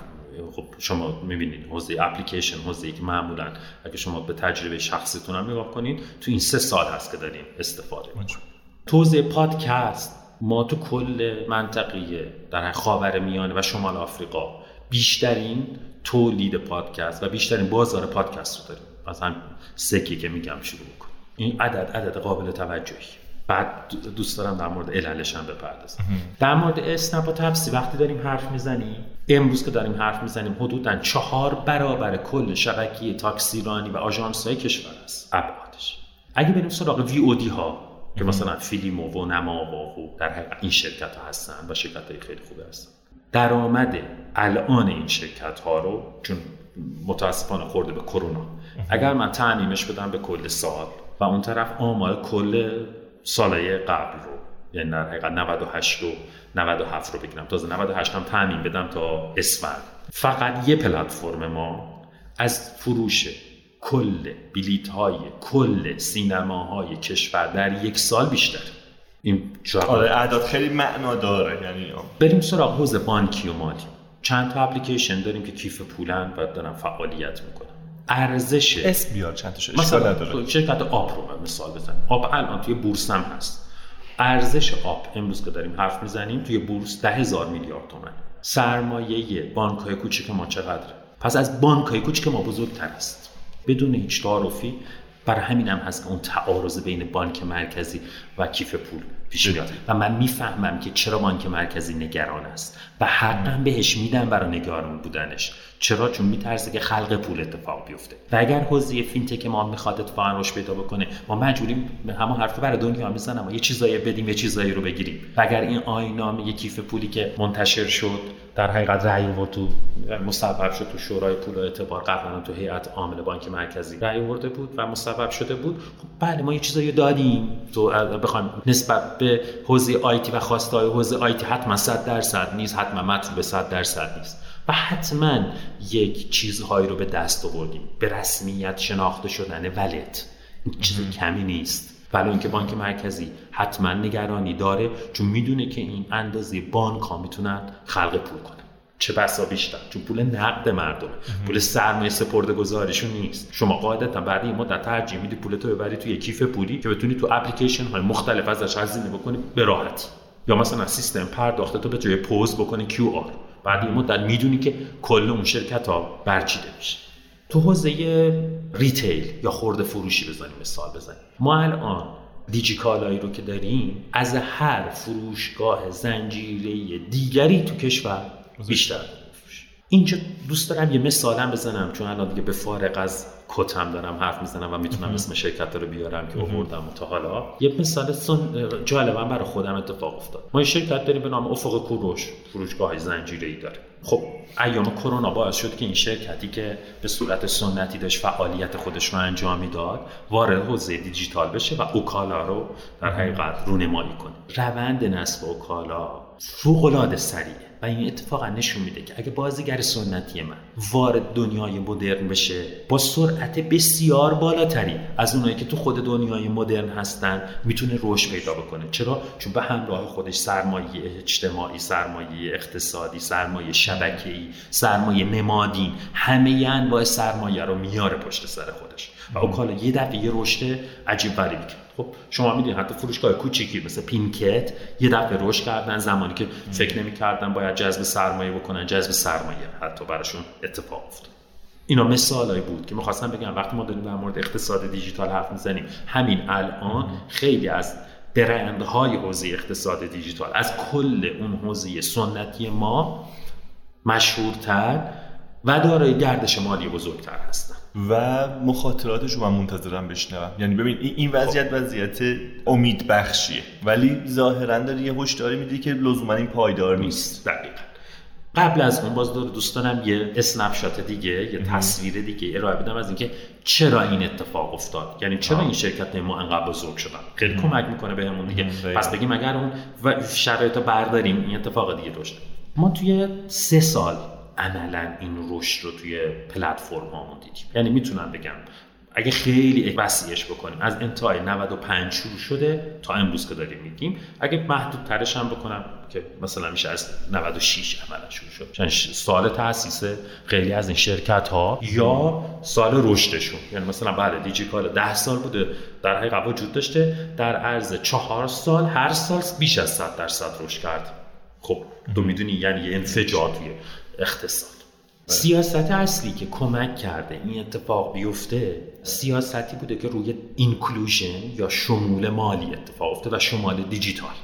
خب شما می‌بینید حوزه اپلیکیشن حوزه که معمولا اگه شما به تجربه شخصیتون هم نگاه کنید تو این سه سال هست که داریم استفاده می‌کنیم توزیع پادکست ما تو کل منطقه در خاور میانه و شمال آفریقا. بیشترین تولید پادکست و بیشترین بازار پادکست رو داریم. مثلا سکی که میگم شروع کن این عدد عدد قابل توجهی. بعد دوست دارم در مورد عللش هم بپردازم. در مورد اسنپ و تپسی وقتی داریم حرف می‌زنیم امروز که داریم حرف می‌زنیم حدودا چهار برابر کل شبکه تاکسیرانی و آژانس های کشور است. ابعادش. اگه بریم سراغ وی او دی ها که مثلا فیلم و نما و در حقیقت این شرکت ها هستن و شرکت های خیلی خوبه هستن. درآمد الان این شرکت ها رو چون متاسفانه خورده به کرونا. اگر من تعمیمش بدم به کل سال و اون طرف آمار کل سالهای قبل رو یعنی در حقیقت 98 و 97 رو بگیرم. تازه 98 هم تعمین بدم تا اسفند. فقط یه پلتفرم ما از فروش کل بلیت های کل سینماهای کشور در یک سال بیشتر. این آره اعداد خیلی معنا داره یعنی بریم سراغ حوزه بانکی و مالی. چند تا اپلیکیشن داریم که کیف پولن و دارن فعالیت می‌کنن. ارزش اسم بیار چند تا مثلا شرکت آب رو مثال بزن آب الان توی بورس هم هست. ارزش آب امروز که داریم حرف می‌زنیم توی بورس ده هزار میلیارد تومن سرمایه بانک های کوچک ما چقدره؟ پس از بانک های کوچک ما بزرگتر است. بدون هیچ تعارفی. برای همین هم هست که اون تعارض بین بانک مرکزی و کیف پول پیش میاد. و من می‌فهمم که چرا بانک مرکزی نگران است. و حقا بهش میدم برای نگران بودنش. چرا؟ چون میترسه که خلق پول اتفاق بیفته. و اگر حوزه فینتک ما می‌خواد اتفاقا رشد پیدا بکنه ما مجبوریم همون حرف برای دنیا می‌زنم یه چیزایی بدیم یه چیزایی رو بگیریم. و اگر این آینامه یه کیف پولی که منتشر شد در حقیقت رأی و تو مصوب شد تو شورای پول و اعتبار قبلا تو هیئت عامل بانک مرکزی رأی آورده بود و مصوب شده بود. خب بله ما یه چیزایی دادیم. تو بخوایم نسبت به حوزه آیتی و خواستای حوزه آیتی حتما 100 درصد نیست حتما مطلوب 100 درصد نیست. و حتما یک چیزهایی رو به دست آوردیم. به رسمیت شناخته شدن ولت. این چیز کمی نیست. ولی اینکه بانک مرکزی حتما نگرانی داره چون می‌دونه که این اندازه بانک ها می‌تونن خلق پول کنن. چه بسا بیشتر. چون پول نقد مردم پول سرمایه سپرده گذاریشون نیست. شما قاعدتا بعد این مدت ترجیح میدی پولتو ببری توی کیف پولی که بتونی تو اپلیکیشن های مختلف ازش هزینه بکنی به راحتی. یا مثلا سیستم پرداخت تو به جای پوز بکنی کیو آر. بعد این مدت می‌دونی که کل اون شرکت ها برچیده میشه. تو حوزه ریتیل یا خورده فروشی بزنیم مثال بزنیم. ما الان دیجیکالایی رو که داریم از هر فروشگاه زنجیره دیگری تو کشور بیشتر اینجا دوست دارم یه مثالم بزنم چون الان دیگه به فارغ از کتم دارم حرف می‌زنم و می‌تونم اسم شرکت رو بیارم که آوردم تا حالا. یه مثال سن جالبا برای خودم اتفاق افتاد. ما یه شرکت داریم به نام افق کوروش فروشگاه زنجیره ای داره. خب ایام کرونا باعث شد که این شرکتی که به صورت سنتی داشت فعالیت خودش رو انجام می‌داد وارد حوزه دیجیتال بشه و اوکالا رو در حقیقت رونمایی کنه. روند نصب اوکالا فوق العاده سریعه. و این اتفاقا نشون میده که اگه بازیگر سنتی من وارد دنیای مدرن بشه با سرعت بسیار بالاتری از اونایی که تو خود دنیای مدرن هستن می‌تونه رشد پیدا بکنه. چرا؟ چون به همراه خودش سرمایه اجتماعی سرمایه اقتصادی سرمایه شبکه‌ای سرمایه نمادین همه انواع سرمایه رو میاره پشت سر خودش. و اوکالا یه دفعه یه رشد عجیب غریبی خب شما می‌دونید حتی فروشگاه کوچیکی مثل پینکت یه دفعه رشد کردن زمانی که فکر نمی‌کردن باید جذب سرمایه بکنن جذب سرمایه حتی براشون اتفاق افتاد. اینا مثالایی بود که می‌خواستم بگم. وقتی ما داریم در مورد اقتصاد دیجیتال حرف می‌زنیم همین الان خیلی از برندهای حوزه اقتصاد دیجیتال از کل اون حوزه سنتی ما مشهورتر و دارای گردش مالی بزرگتر هستن. و مخاطراتش رو من منتظرم بشنوم. یعنی ببین این وضعیت خب. وضعیت امید بخشیه ولی ظاهرا داری یه هشداری میدی که لزوما این پایدار نیست. دقیقا. قبل از اون باز دور دوستانم یه اسنپ شات دیگه یه تصویر دیگه ارائه بدم از اینکه چرا این اتفاق افتاد؟ یعنی چرا این شرکت ما انقدر بزرگ شدن؟ خیلی کمک می‌کنه بهمون دیگه. پس بگیم اگر اون شرایط برداریم این اتفاق دیگه رشد ما توی سه سال عملا این رشد رو توی پلتفرم هامون دیدیم. یعنی می‌تونم بگم اگه خیلی وسیعش بکنیم از انتهای 95 شروع شده تا امروز که داریم میگیم. اگه محدود ترش هم بکنم که مثلا میشه از 96 عملا شروع شد. چون سال تاسیس خیلی از این شرکت ها یا سال رشدشون. یعنی مثلا بله دیجیکال 10 سال بوده در حقیقت وجود داشته. در عرض چهار سال هر سال بیش از 100 درصد رشد کرد. خب تو می‌دونی یعنی یه انفجار توی اقتصاد. سیاست اصلی که کمک کرده این اتفاق بیفته سیاستی بوده که روی اینکلوژن یا شمول مالی اتفاق افتاده و شمال دیجیتال.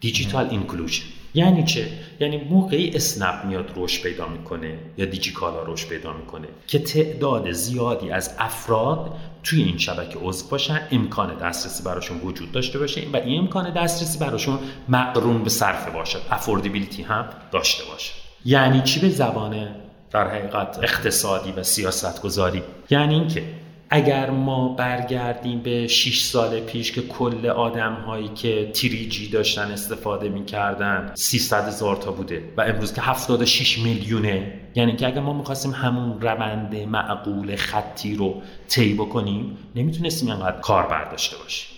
دیجیتال اینکلوژن یعنی چه؟ یعنی موقعی اسنپ میاد رشد پیدا می‌کنه یا دیجیکالا رشد پیدا می‌کنه که تعداد زیادی از افراد توی این شبکه عضو باشن امکان دسترسی براشون وجود داشته باشه. و این امکان دسترسی براشون مقرون به صرفه باشه افوردیبیلیتی هم داشته باشه. یعنی چی به زبان در حقیقت اقتصادی و سیاست گذاری یعنی اینکه اگر ما برگردیم به 6 سال پیش که کل آدم هایی که تریجی داشتن استفاده می‌کردن 300 هزار تا بوده و امروز که 76 میلیونه. یعنی که اگر ما می‌خواستیم همون روند معقول خطی رو طی بکنیم نمی‌تونستیم انقدر کار برداشته باشیم.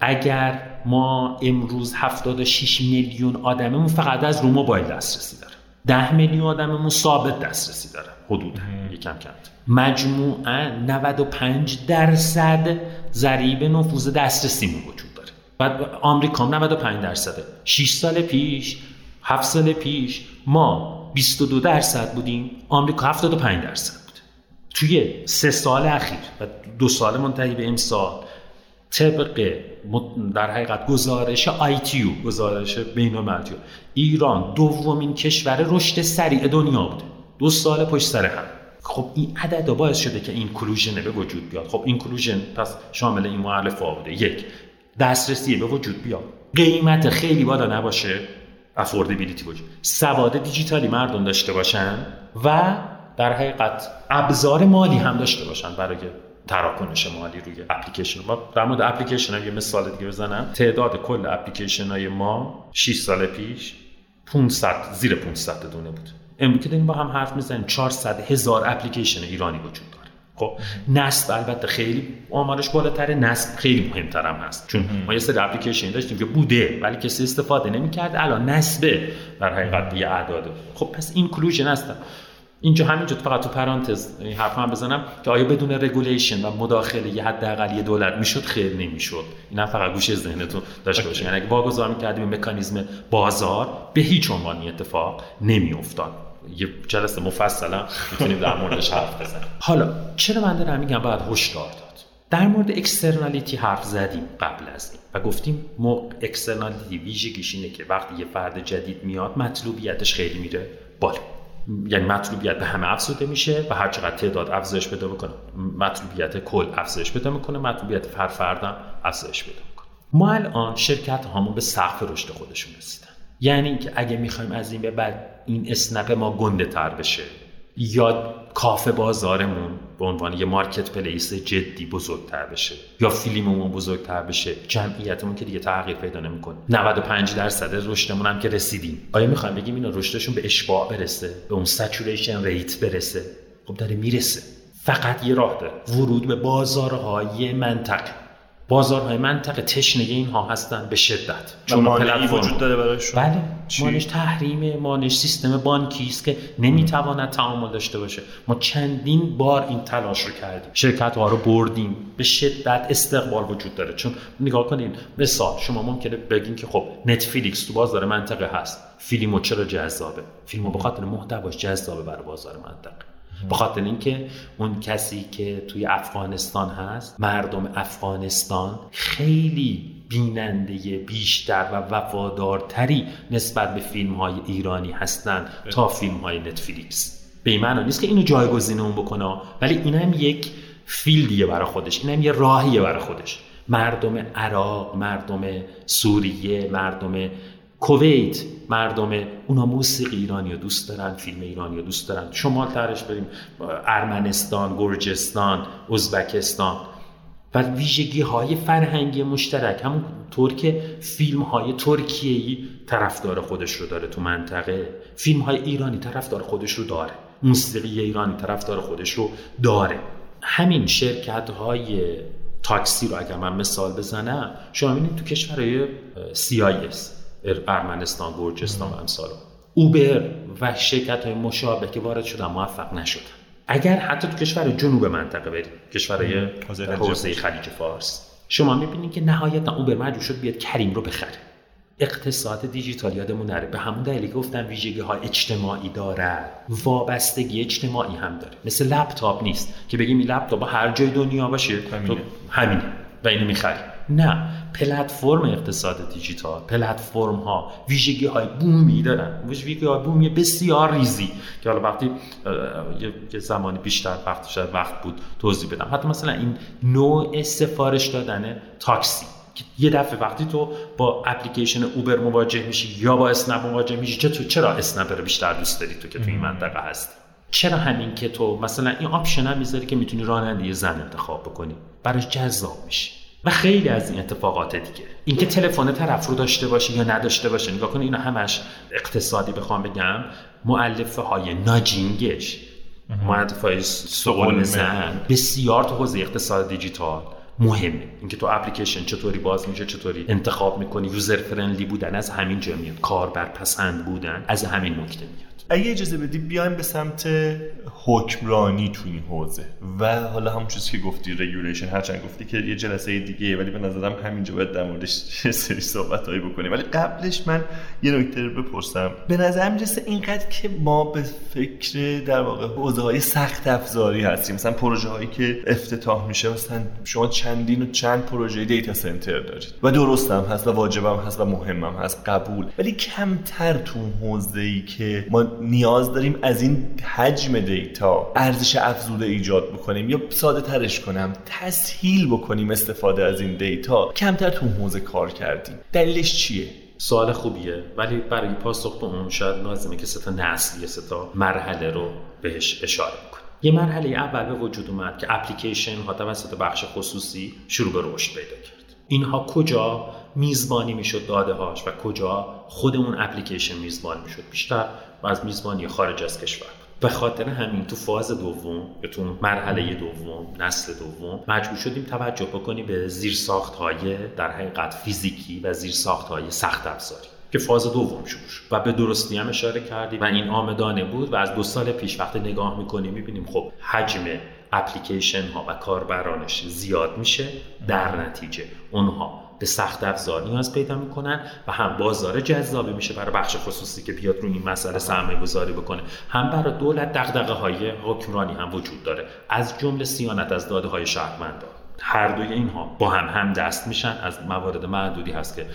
اگر ما امروز 76 میلیون آدممون فقط از رو موبایل دسترسی داره ده میلیون آدممون ثابت دسترسی داره. حدود. یکم کم. مجموعا 95 درصد ضریب نفوذ دسترسیمون وجود داره. بعد آمریکا 95 درصده 6 سال پیش 7 سال پیش ما 22 درصد بودیم. آمریکا 75 درصد بود. توی سه سال اخیر و دو سال منتهی به امسال طبق در حقیقت گزارش ITU گزارش بین ایران دومین کشور رشد سریع دنیا بوده دو سال پشت سر هم. خب این عدد باعث شده که inclusion به وجود بیاد. خب inclusion پس شامل این مؤلفه بوده. یک دسترسی به وجود بیاد. قیمت خیلی بالا نباشه. affordability وجود سواد دیجیتالی مردم داشته باشن و در حقیقت ابزار مالی هم داشته باشن برای تراکنش مالی روی اپلیکیشن ما. در مورد اپلیکیشن هم یه مثال دیگه بزنم. تعداد کل اپلیکیشن های ما 6 سال پیش 500 زیر 500 دونه بود. امروز که داریم با هم حرف می‌زنیم 400 هزار اپلیکیشن ایرانی وجود داره. خب نصب البته خیلی آمارش بالاتر نصب خیلی مهمتر هم هست. چون ما یه سری اپلیکیشن داشتیم که بوده ولی کسی استفاده نمی‌کرد. الان نصبه در حقیقت یه اعداد خب پس inclusion هستن. اینجا همینجا فقط تو پرانتز این حرف هم بزنم که آیا بدون regulation و مداخله یه حداقل یه دولت می‌شد؟ خیر نمی‌شد. اینا فقط گوشه ذهنتون داشته باشین یعنی اگه واگذار می‌کردیم مکانیزم بازار به هیچ عنوان اتفاق نمیافتاد. یه جلسه مفصلا می‌تونیم در موردش حرف بزنیم. حالا چرا من دارم میگم باید هشدار داد؟ در مورد externality حرف زدیم قبل از این و گفتیم مو externality ویژگیش اینه که وقتی یه فرد جدید میاد مطلوبیتش خیلی میره بالا. یعنی مطلوبیت به همه افزوده میشه و هر چقدر تعداد افزایش پیدا بکنه مطلوبیت کل افزایش پیدا می‌کنه مطلوبیت هر فردم افزایش پیدا می‌کنه. ما الان شرکت هامون به سقف رشد خودشون رسیدن. یعنی اینکه اگه می‌خوایم از این به بعد این اسنپ ما گنده تر بشه یا کافه بازارمون به عنوان یه marketplace جدی بزرگتر بشه یا فیلیمومون بزرگتر بشه جمعیتمون که دیگه تغییر پیدا نمی‌کنه. 95 درصد رشدمون هم که رسیدیم. آیا می‌خوایم بگیم اینا رشدشون به اشباع برسه به اون saturation rate برسه؟ خب داره می‌رسه. فقط یه راه داره. ورود به بازارهای منطقه. بازارهای منطقه تشنه اینها هستن به شدت. چون پلتفرم وجود داره براش بله. مانش تحریم مانش سیستم بانکی است که نمی‌تواند تعامل داشته باشه. ما چندین بار این تلاش رو کردیم. شرکت ها رو بردیم. به شدت استقبال وجود داره. چون نگاه کنین مثال شما ممکنه بگین که خب نتفلیکس تو بازار منطقه هست. فیلمو چرا جذابه؟ فیلمو به خاطر محتواش جذابه برای بازار منطقه. به خاطر اینکه اون کسی که توی افغانستان هست مردم افغانستان خیلی بیننده بیشتر و وفادارتری نسبت به فیلم های ایرانی هستند تا فیلم های نتفلیکس. به این معنا نیست که اینو جایگزین اون بکنه ولی این هم یک فیلدیه برای خودش این هم یه راهیه برای خودش. مردم عراق مردم سوریه مردم کویت مردم اونا موسیقی ایرانی رو دوست دارن فیلم ایرانی رو دوست دارن. شمال ترش بریم ارمنستان گرجستان ازبکستان. و ویژگی های فرهنگی مشترک. همون طور که فیلم های ترکیه‌ای طرفدار خودش رو داره تو منطقه. فیلم های ایرانی طرفدار خودش رو داره. موسیقی ایرانی طرفدار خودش رو داره. همین شرکت های تاکسی رو اگر من مثال بزنم شما می‌بینید تو کشورهای CIS ارمنستان گرجستان و امثال اوبر و شرکت های مشابه که وارد شدن. موفق نشدن اگر حتی تو کشور جنوب منطقه برید کشورهای حوزه خلیج فارس. شما می‌بینید که نهایتا اوبر مجبور شد بیاد کریم رو بخره. اقتصاد دیجیتال یادمون نره. به همون دلیلی گفتم ویژگی ها اجتماعی داره. وابستگی اجتماعی هم داره. مثل لپتاپ نیست. که بگیم این لپتاپ هر جای دنیا باشه همینه, همینه. و اینو می‌خری. نه پلتفرم اقتصاد دیجیتال پلتفرم ها ویژگی های بومی دارن. ویژگی های بومی بسیار ریزی که حالا وقتی یه زمانی بیشتر وقت شاید وقت بود توضیح بدم. حتی مثلا این نوع سفارش دادن تاکسی که یه دفعه وقتی تو با اپلیکیشن Uber مواجه میشی یا با اسنپ مواجه میشی چرا چرا اسنپ رو بیشتر دوست داری تو که تو این منطقه هست چرا همین که تو مثلا این option هم می‌ذاری که می‌تونی راننده زن انتخاب بکنی؟ براش جذاب میشی. و خیلی از این اتفاقات دیگه. اینکه تلفن طرف رو داشته باشه یا نداشته باشه نگاه کن اینا همش اقتصادی بخوام بگم معلفه های ناجینگش معلفه های سقون زن. بسیار تو حوزه اقتصاد دیجیتال مهمه. اینکه تو اپلیکیشن چطوری باز میشه چطوری انتخاب می‌کنی یوزر فرندلی بودن از همین جا میاد. کاربر پسند بودن از همین نکته میاد. اگه اجازه بدی بیایم به سمت حکمرانی تو این حوزه. و حالا همون چیزی که گفتی regulation هرچند گفتی که یه جلسه دیگه ولی به نظرم همینجا باید در موردش سری صحبت هایی بکنیم. ولی قبلش من یه نکته رو بپرسم. به نظر می‌رسه اینقدر که ما به فکر در واقع حوزه های سخت افزاری هستیم. مثلا پروژه هایی که افتتاح میشه مثلا شما چندین و چند پروژه data center دارید. و درست هم هست و واجب هم هست و مهم هم هست. قبول. ولی کمتر تو حوزه ای که ما نیاز داریم از این حجم دیتا ارزش افزوده ایجاد بکنیم یا ساده ترش کنم تسهیل بکنیم استفاده از این دیتا. کمتر تو حوزه کار کردیم. دلیلش چیه؟ سوال خوبیه ولی برای پاسخ به اون شاید لازمه که سه تا نسل سه تا مرحله رو بهش اشاره بکنیم. یه مرحله اول به وجود اومد که اپلیکیشن ها توسط بخش خصوصی شروع به رشد پیدا کرد. اینها کجا میزبانی می‌شد داده هاش و کجا خود اون اپلیکیشن میزبانی می‌شد بیشتر؟ و از میزبانی خارج از کشور. به خاطر همین تو فاز دوم یا تو مرحله دوم نسل دوم مجبور شدیم توجه بکنیم به زیر های در حقیقت فیزیکی و زیر های سخت افزاری که فاز دوم شروع شد. و به درستی هم اشاره کردیم و این آمدانه بود و از دو سال پیش وقتی نگاه می‌کنیم می‌بینیم خب حجم اپلیکیشن ها و کاربرانش زیاد میشه در نتیجه اونها به سخت افزار نیاز پیدا می‌کنن و هم بازار جذابی میشه برای بخش خصوصی که بیاد روی این مسئله سرمایه گذاری بکنه. هم برای دولت دغدغه های حکمرانی هم وجود داره. از جمله سیانت از داده های شهروندان. هر دوی اینها با هم هم دست میشن. از موارد معدودی هست که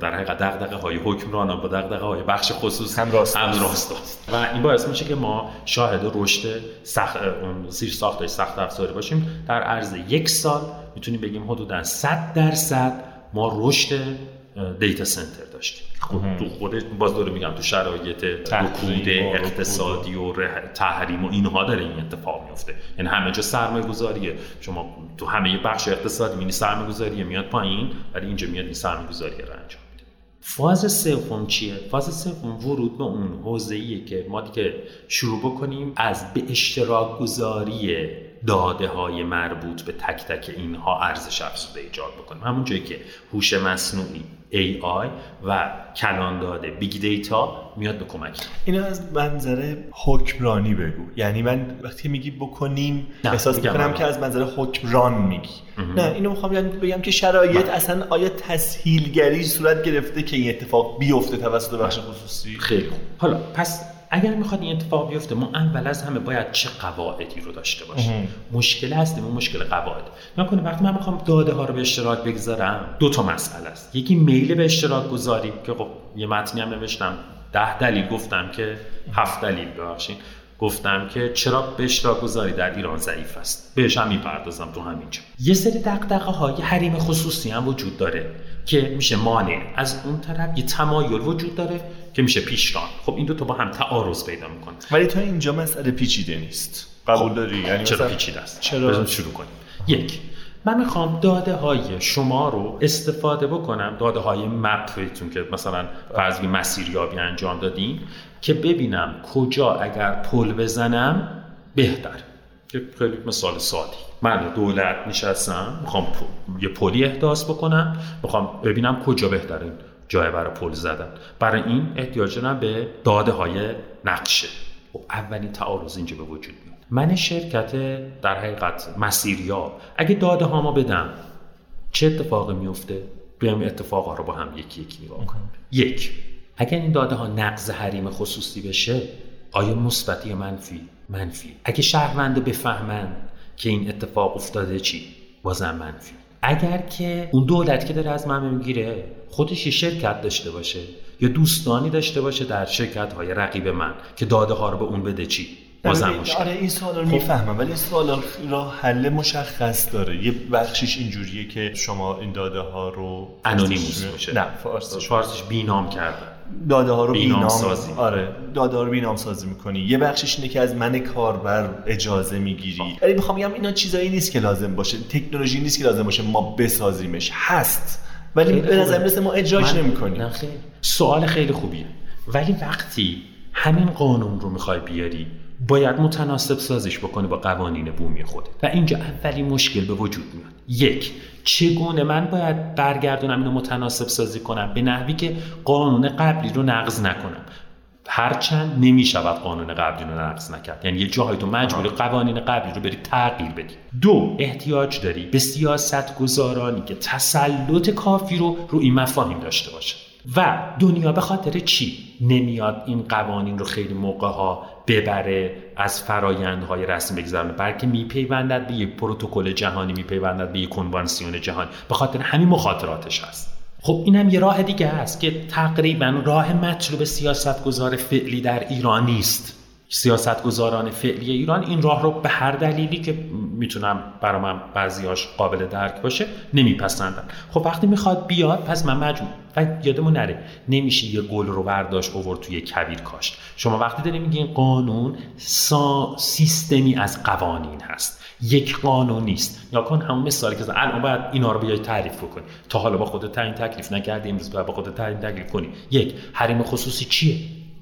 در حقیقت دغدغه های حکمرانان با دغدغه های بخش خصوص هم راست, هم راست و این باعث میشه که ما شاهد رشد سخت زیر ساخت سخت افزاری باشیم. در عرض یک سال می‌تونیم بگیم حدودا 100 درصد ما رشد دیتا سنتر داشتیم خب تو خودش باز داره میگم تو شرایط رکود اقتصادی و تحریم و اینها داره این اتفاق میفته. یعنی همه جا سرمایه گذاریه شما تو همه بخش اقتصادی مینی سرمایه گذاریه میاد پایین ولی اینجا میاد این سرمایه گذاری رو انجام میده. فاز سوم چیه؟ فاز سوم ورود به اون حوزه‌ایه که ما دیگه شروع بکنیم از به اشتراک گذاری داده های مربوط به تک تک اینها ارزش افزوده ایجاد بکنیم. همون جایی که هوش مصنوعی AI و کلان داده big data میاد به کمک. اینو از منظر حکمرانی بگو. یعنی من وقتی میگی بکنیم احساس می‌کنم که از منظر حکمران میگی. نه اینو می‌خوام یعنی بگم که شرایط اصلا آیا تسهیلگری صورت گرفته که این اتفاق بیفته توسط بخش خصوصی؟ خیلی حالا پس اگر می‌خواد این اتفاق بیفته ما اول از همه باید چه قواعدی رو داشته باشیم؟ مشکل هستیم اون مشکل قواعد؟ نکنه وقتی من می‌خوام داده ها رو به اشتراک بگذارم دو تا مسئله است. یکی میل به اشتراک گذاری که خب یه متنی هم نوشتم ده دلیل گفتم که هفت دلیل ببخشید. گفتم که چرا به اشتراک گذاری در ایران ضعیف است؟ بهش هم می‌پردازم تو همینجا یه سری دقدقه های حریم خصوصی هم وجود داره. که میشه مانع. از اون طرف یه تمایل وجود داره که میشه پیشران خب این دو تا با هم تعارض پیدا می‌کنه ولی تا اینجا مسئله پیچیده نیست. قبول خب، داری؟ یعنی چرا پیچیده است؟ چرا؟ شروع کنیم. یک من می‌خوام داده های شما رو استفاده بکنم. داده های map تون که مثلا فرض مسیریابی انجام دادیم که ببینم کجا اگر پل بزنم بهتر. که خیلی مثال ساده‌ای من دولت نشستم می‌خوام یه پلی احداث بکنم. می‌خوام ببینم کجا بهترین جای برای پل زدن. برای این احتیاج دارم به داده های نقشه. و خب، اولین تعارض اینجا به وجود میاد. من شرکت در حقیقت مسیریا. اگه داده ها ما بدم چه اتفاقی میفته بیام اتفاقا رو با هم یکی یکی نگاه کنیم یک اگر این داده ها نقض حریم خصوصی بشه آیا مثبت یا منفی؟ منفی. اگه شهرونده بفهمن که این اتفاق افتاده چی؟ بازم منفی. اگر که اون دولت که داره از من می‌گیره خودش یه شرکت داشته باشه یا دوستانی داشته باشه در شرکت های رقیب من که داده ها رو به اون بده چی؟ بازم مشکل آره این سوال رو خب. می‌فهمم ولی این سوال را حل مشخص داره. یه بخشیش اینجوریه که شما این داده ها رو انونیموس باشه نه فارسیش. فارسیش بینام کردن داده ها رو بینام, سازی آره داده ها رو بینام سازی می‌کنی. یه بخشش اینه که از من کاربر اجازه می‌گیری. ولی می‌خوام بگم اینا چیزایی نیست که لازم باشه. تکنولوژی نیست که لازم باشه ما بسازیمش. هست. ولی به نظر می‌رسه ما اجراش نمی‌کنیم. نه خیلی. سوال خیلی خوبیه. ولی وقتی همین قانون رو می‌خوای بیاری باید متناسب سازش بکنه با قوانین بومی خود و اینجا اولین مشکل به وجود میاد. یک چگونه من باید برگردونم اینو متناسب سازی کنم به نحوی که قانون قبلی رو نقض نکنم. هرچند نمی شود قانون قبلی رو نقض نکرد. یعنی یه جاهای تو مجبور قوانین قبلی رو بری تغییر بدی. دو احتیاج داری به سیاست گذارانی که تسلط کافی رو رو این مفاهیم داشته باشه. و دنیا به خاطر چی نمیاد این قوانین رو خیلی موقع ها ببره از فرایندهای رسمی بگذارن بلکه میپیوندد به یک پروتکل جهانی میپیوندد به یک کنوانسیون جهانی. به خاطر همین مخاطراتش هست. خب اینم یه راه دیگه است که تقریبا راه مطلوب سیاستگزار فعلی در ایران نیست. سیاستگزاران فعلی ایران این راه رو به هر دلیلی که می‌تونم برای من بعضیاش قابل درک باشه نمیپسندن خب وقتی می‌خواد بیاد پس من مجموع و یادمون نره نمیشه یه گل رو برداشت اوورد توی کبیر کاشت. شما وقتی داری میگین قانون سا سیستمی از قوانین هست. یک قانون نیست. یا کن همون مثالی که الان باید اینا رو بیای تعریف کنی تا حالا با خودت تعیین تکلیف نکردی امروز باید با خودت تعیین تکلیف کنی. یک حریم خصوصی چیه؟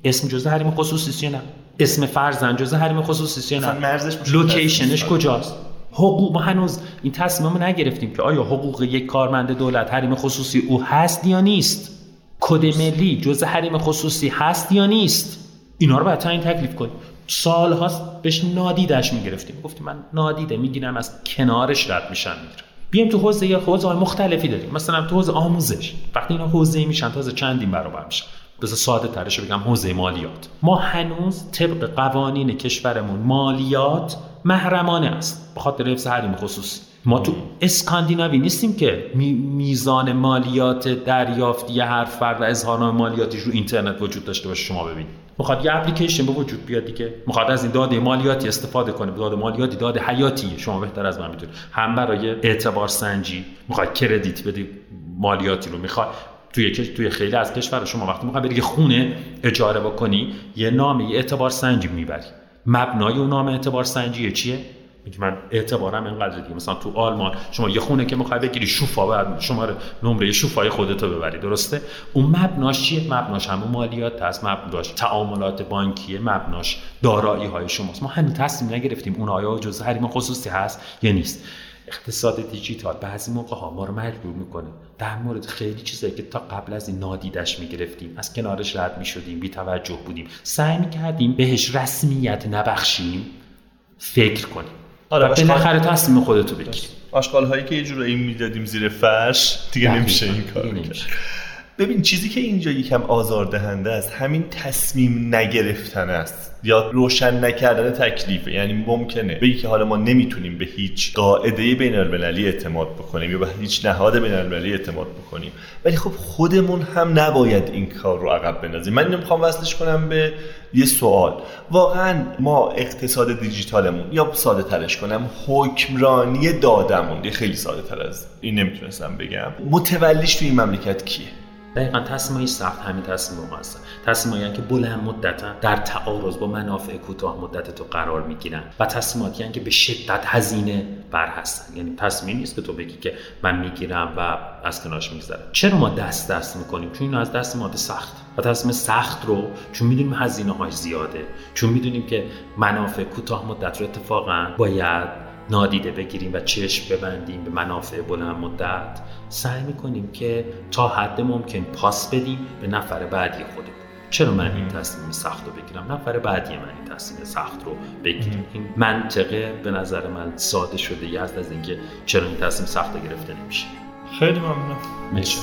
اسم جزء حریم خصوصی نه؟ اسم فرزند جزء حریم خصوصی نه؟ لوکیشنش کجاست؟ حقوق ما هنوز این تصمیم نگرفتیم که آیا حقوق یک کارمند دولت حریم خصوصی او هست یا نیست؟ کد ملی جزء حریم خصوصی هست یا نیست؟ اینا رو باید تعیین تکلیف کنیم. سال هاست بهش نادیدش می‌گرفتیم. گفتیم من نادیده می‌گیرم از کنارش رد میشن می‌گیرم. بیایم تو حوزه یا حوزه مختلفی داریم. مثلا تو حوزه آموزش. وقتی اینا حوزه میشن تازه چندین برابر میشن. بذار ساده ترش بگم حوزه مالیات. ما هنوز طبق قوانین کشورمون مالیات محرمانه است. به خاطر حفظ حریم خصوصی ما تو اسکاندیناوی نیستیم که میزان مالیات دریافتی هر فرد و اظهارنامه مالیاتیش رو اینترنت وجود داشته باشه شما ببینید. می‌خواد یه اپلیکیشن به وجود بیاد دیگه. می‌خواد از این داده مالیاتی استفاده کنه. داده مالیاتی داده حیاتیه. شما بهتر از من می‌دونید هم برای اعتبار سنجی می‌خواد کردیت بدی مالیاتی رو. می‌خواد توی توی خیلی از کشور شما وقتی می‌خوای بری خونه اجاره بکنی یه نامه یه اعتبار سنجی می‌بری. مبنای اون نامه اعتبار سنجی چیه؟ میگه من اعتبارم اینقدر دیگه. مثلا تو آلمان شما یه خونه که می‌خوای بگیری شوفا بعد شما نمره شوفای خودتو ببری درسته؟ اون مبناش چیه؟ مبناش همون مالیات هست مبناش تعاملات بانکیه مبناش دارایی های شماست. ما همین تصمیم نگرفتیم اون آیا جزء حریم خصوصی هست یا نیست. اقتصاد دیجیتال بعضی موقع ها ما رو مجبور می‌کنه. در مورد خیلی چیزایی که تا قبل از این نادیدش می‌گرفتیم از کنارش رد می‌شدیم بی توجه بودیم سعی می‌کردیم بهش رسمیت نبخشیم فکر کنیم. آره بالاخره تصمیم خودتو بگیر آشغال هایی که یه جورایی می‌دادیم زیر فرش دیگه نمیشه این کار ببین چیزی که اینجا یکم آزاردهنده است همین تصمیم نگرفتن است یا روشن نکردن تکلیفه. یعنی ممکنه بگی که حالا ما نمی‌تونیم به هیچ قاعده بین المللی اعتماد بکنیم یا به هیچ نهاد بین المللی اعتماد بکنیم. ولی خب خودمون هم نباید این کار رو عقب بندازیم. من نمی‌خوام وصلش کنم به یه سوال. واقعا ما اقتصاد دیجیتالمون یا ساده ترش کنم حکمرانی دادمون یه خیلی ساده تر از این نمی‌تونستم بگم متولیش تو این مملکت کیه؟ دقیقا تصمیمایی سخت همین تصمیم ما هستن. تصمیمایی که بلند مدتا در تعارض با منافع کوتاه مدت تو قرار می‌گیرن و تصمیماتی که به شدت هزینه بر هستن. یعنی تصمیم نیست که تو بگی که من می‌گیرم و از کنارش میگذرم. چرا ما دست دست می‌کنیم؟ چون این از دست ما سخت. و تصمیم سخت رو چون می‌دونیم هزینه های زیاده چون می‌دونیم که منافع کوتاه مدت رو اتفاقا باید نادیده بگیریم و چشم ببندیم به منافع بلند مدت سعی می‌کنیم که تا حد ممکن پاس بدیم به نفر بعدی خودمون. چرا من این تصمیم سخت رو بگیرم؟ نفر بعدی من این تصمیم سخت رو بگیرم. این منطقه به نظر من ساده شده یه از اینکه چرا این تصمیم سخت گرفته نمیشه. خیلی ممنونم مرسی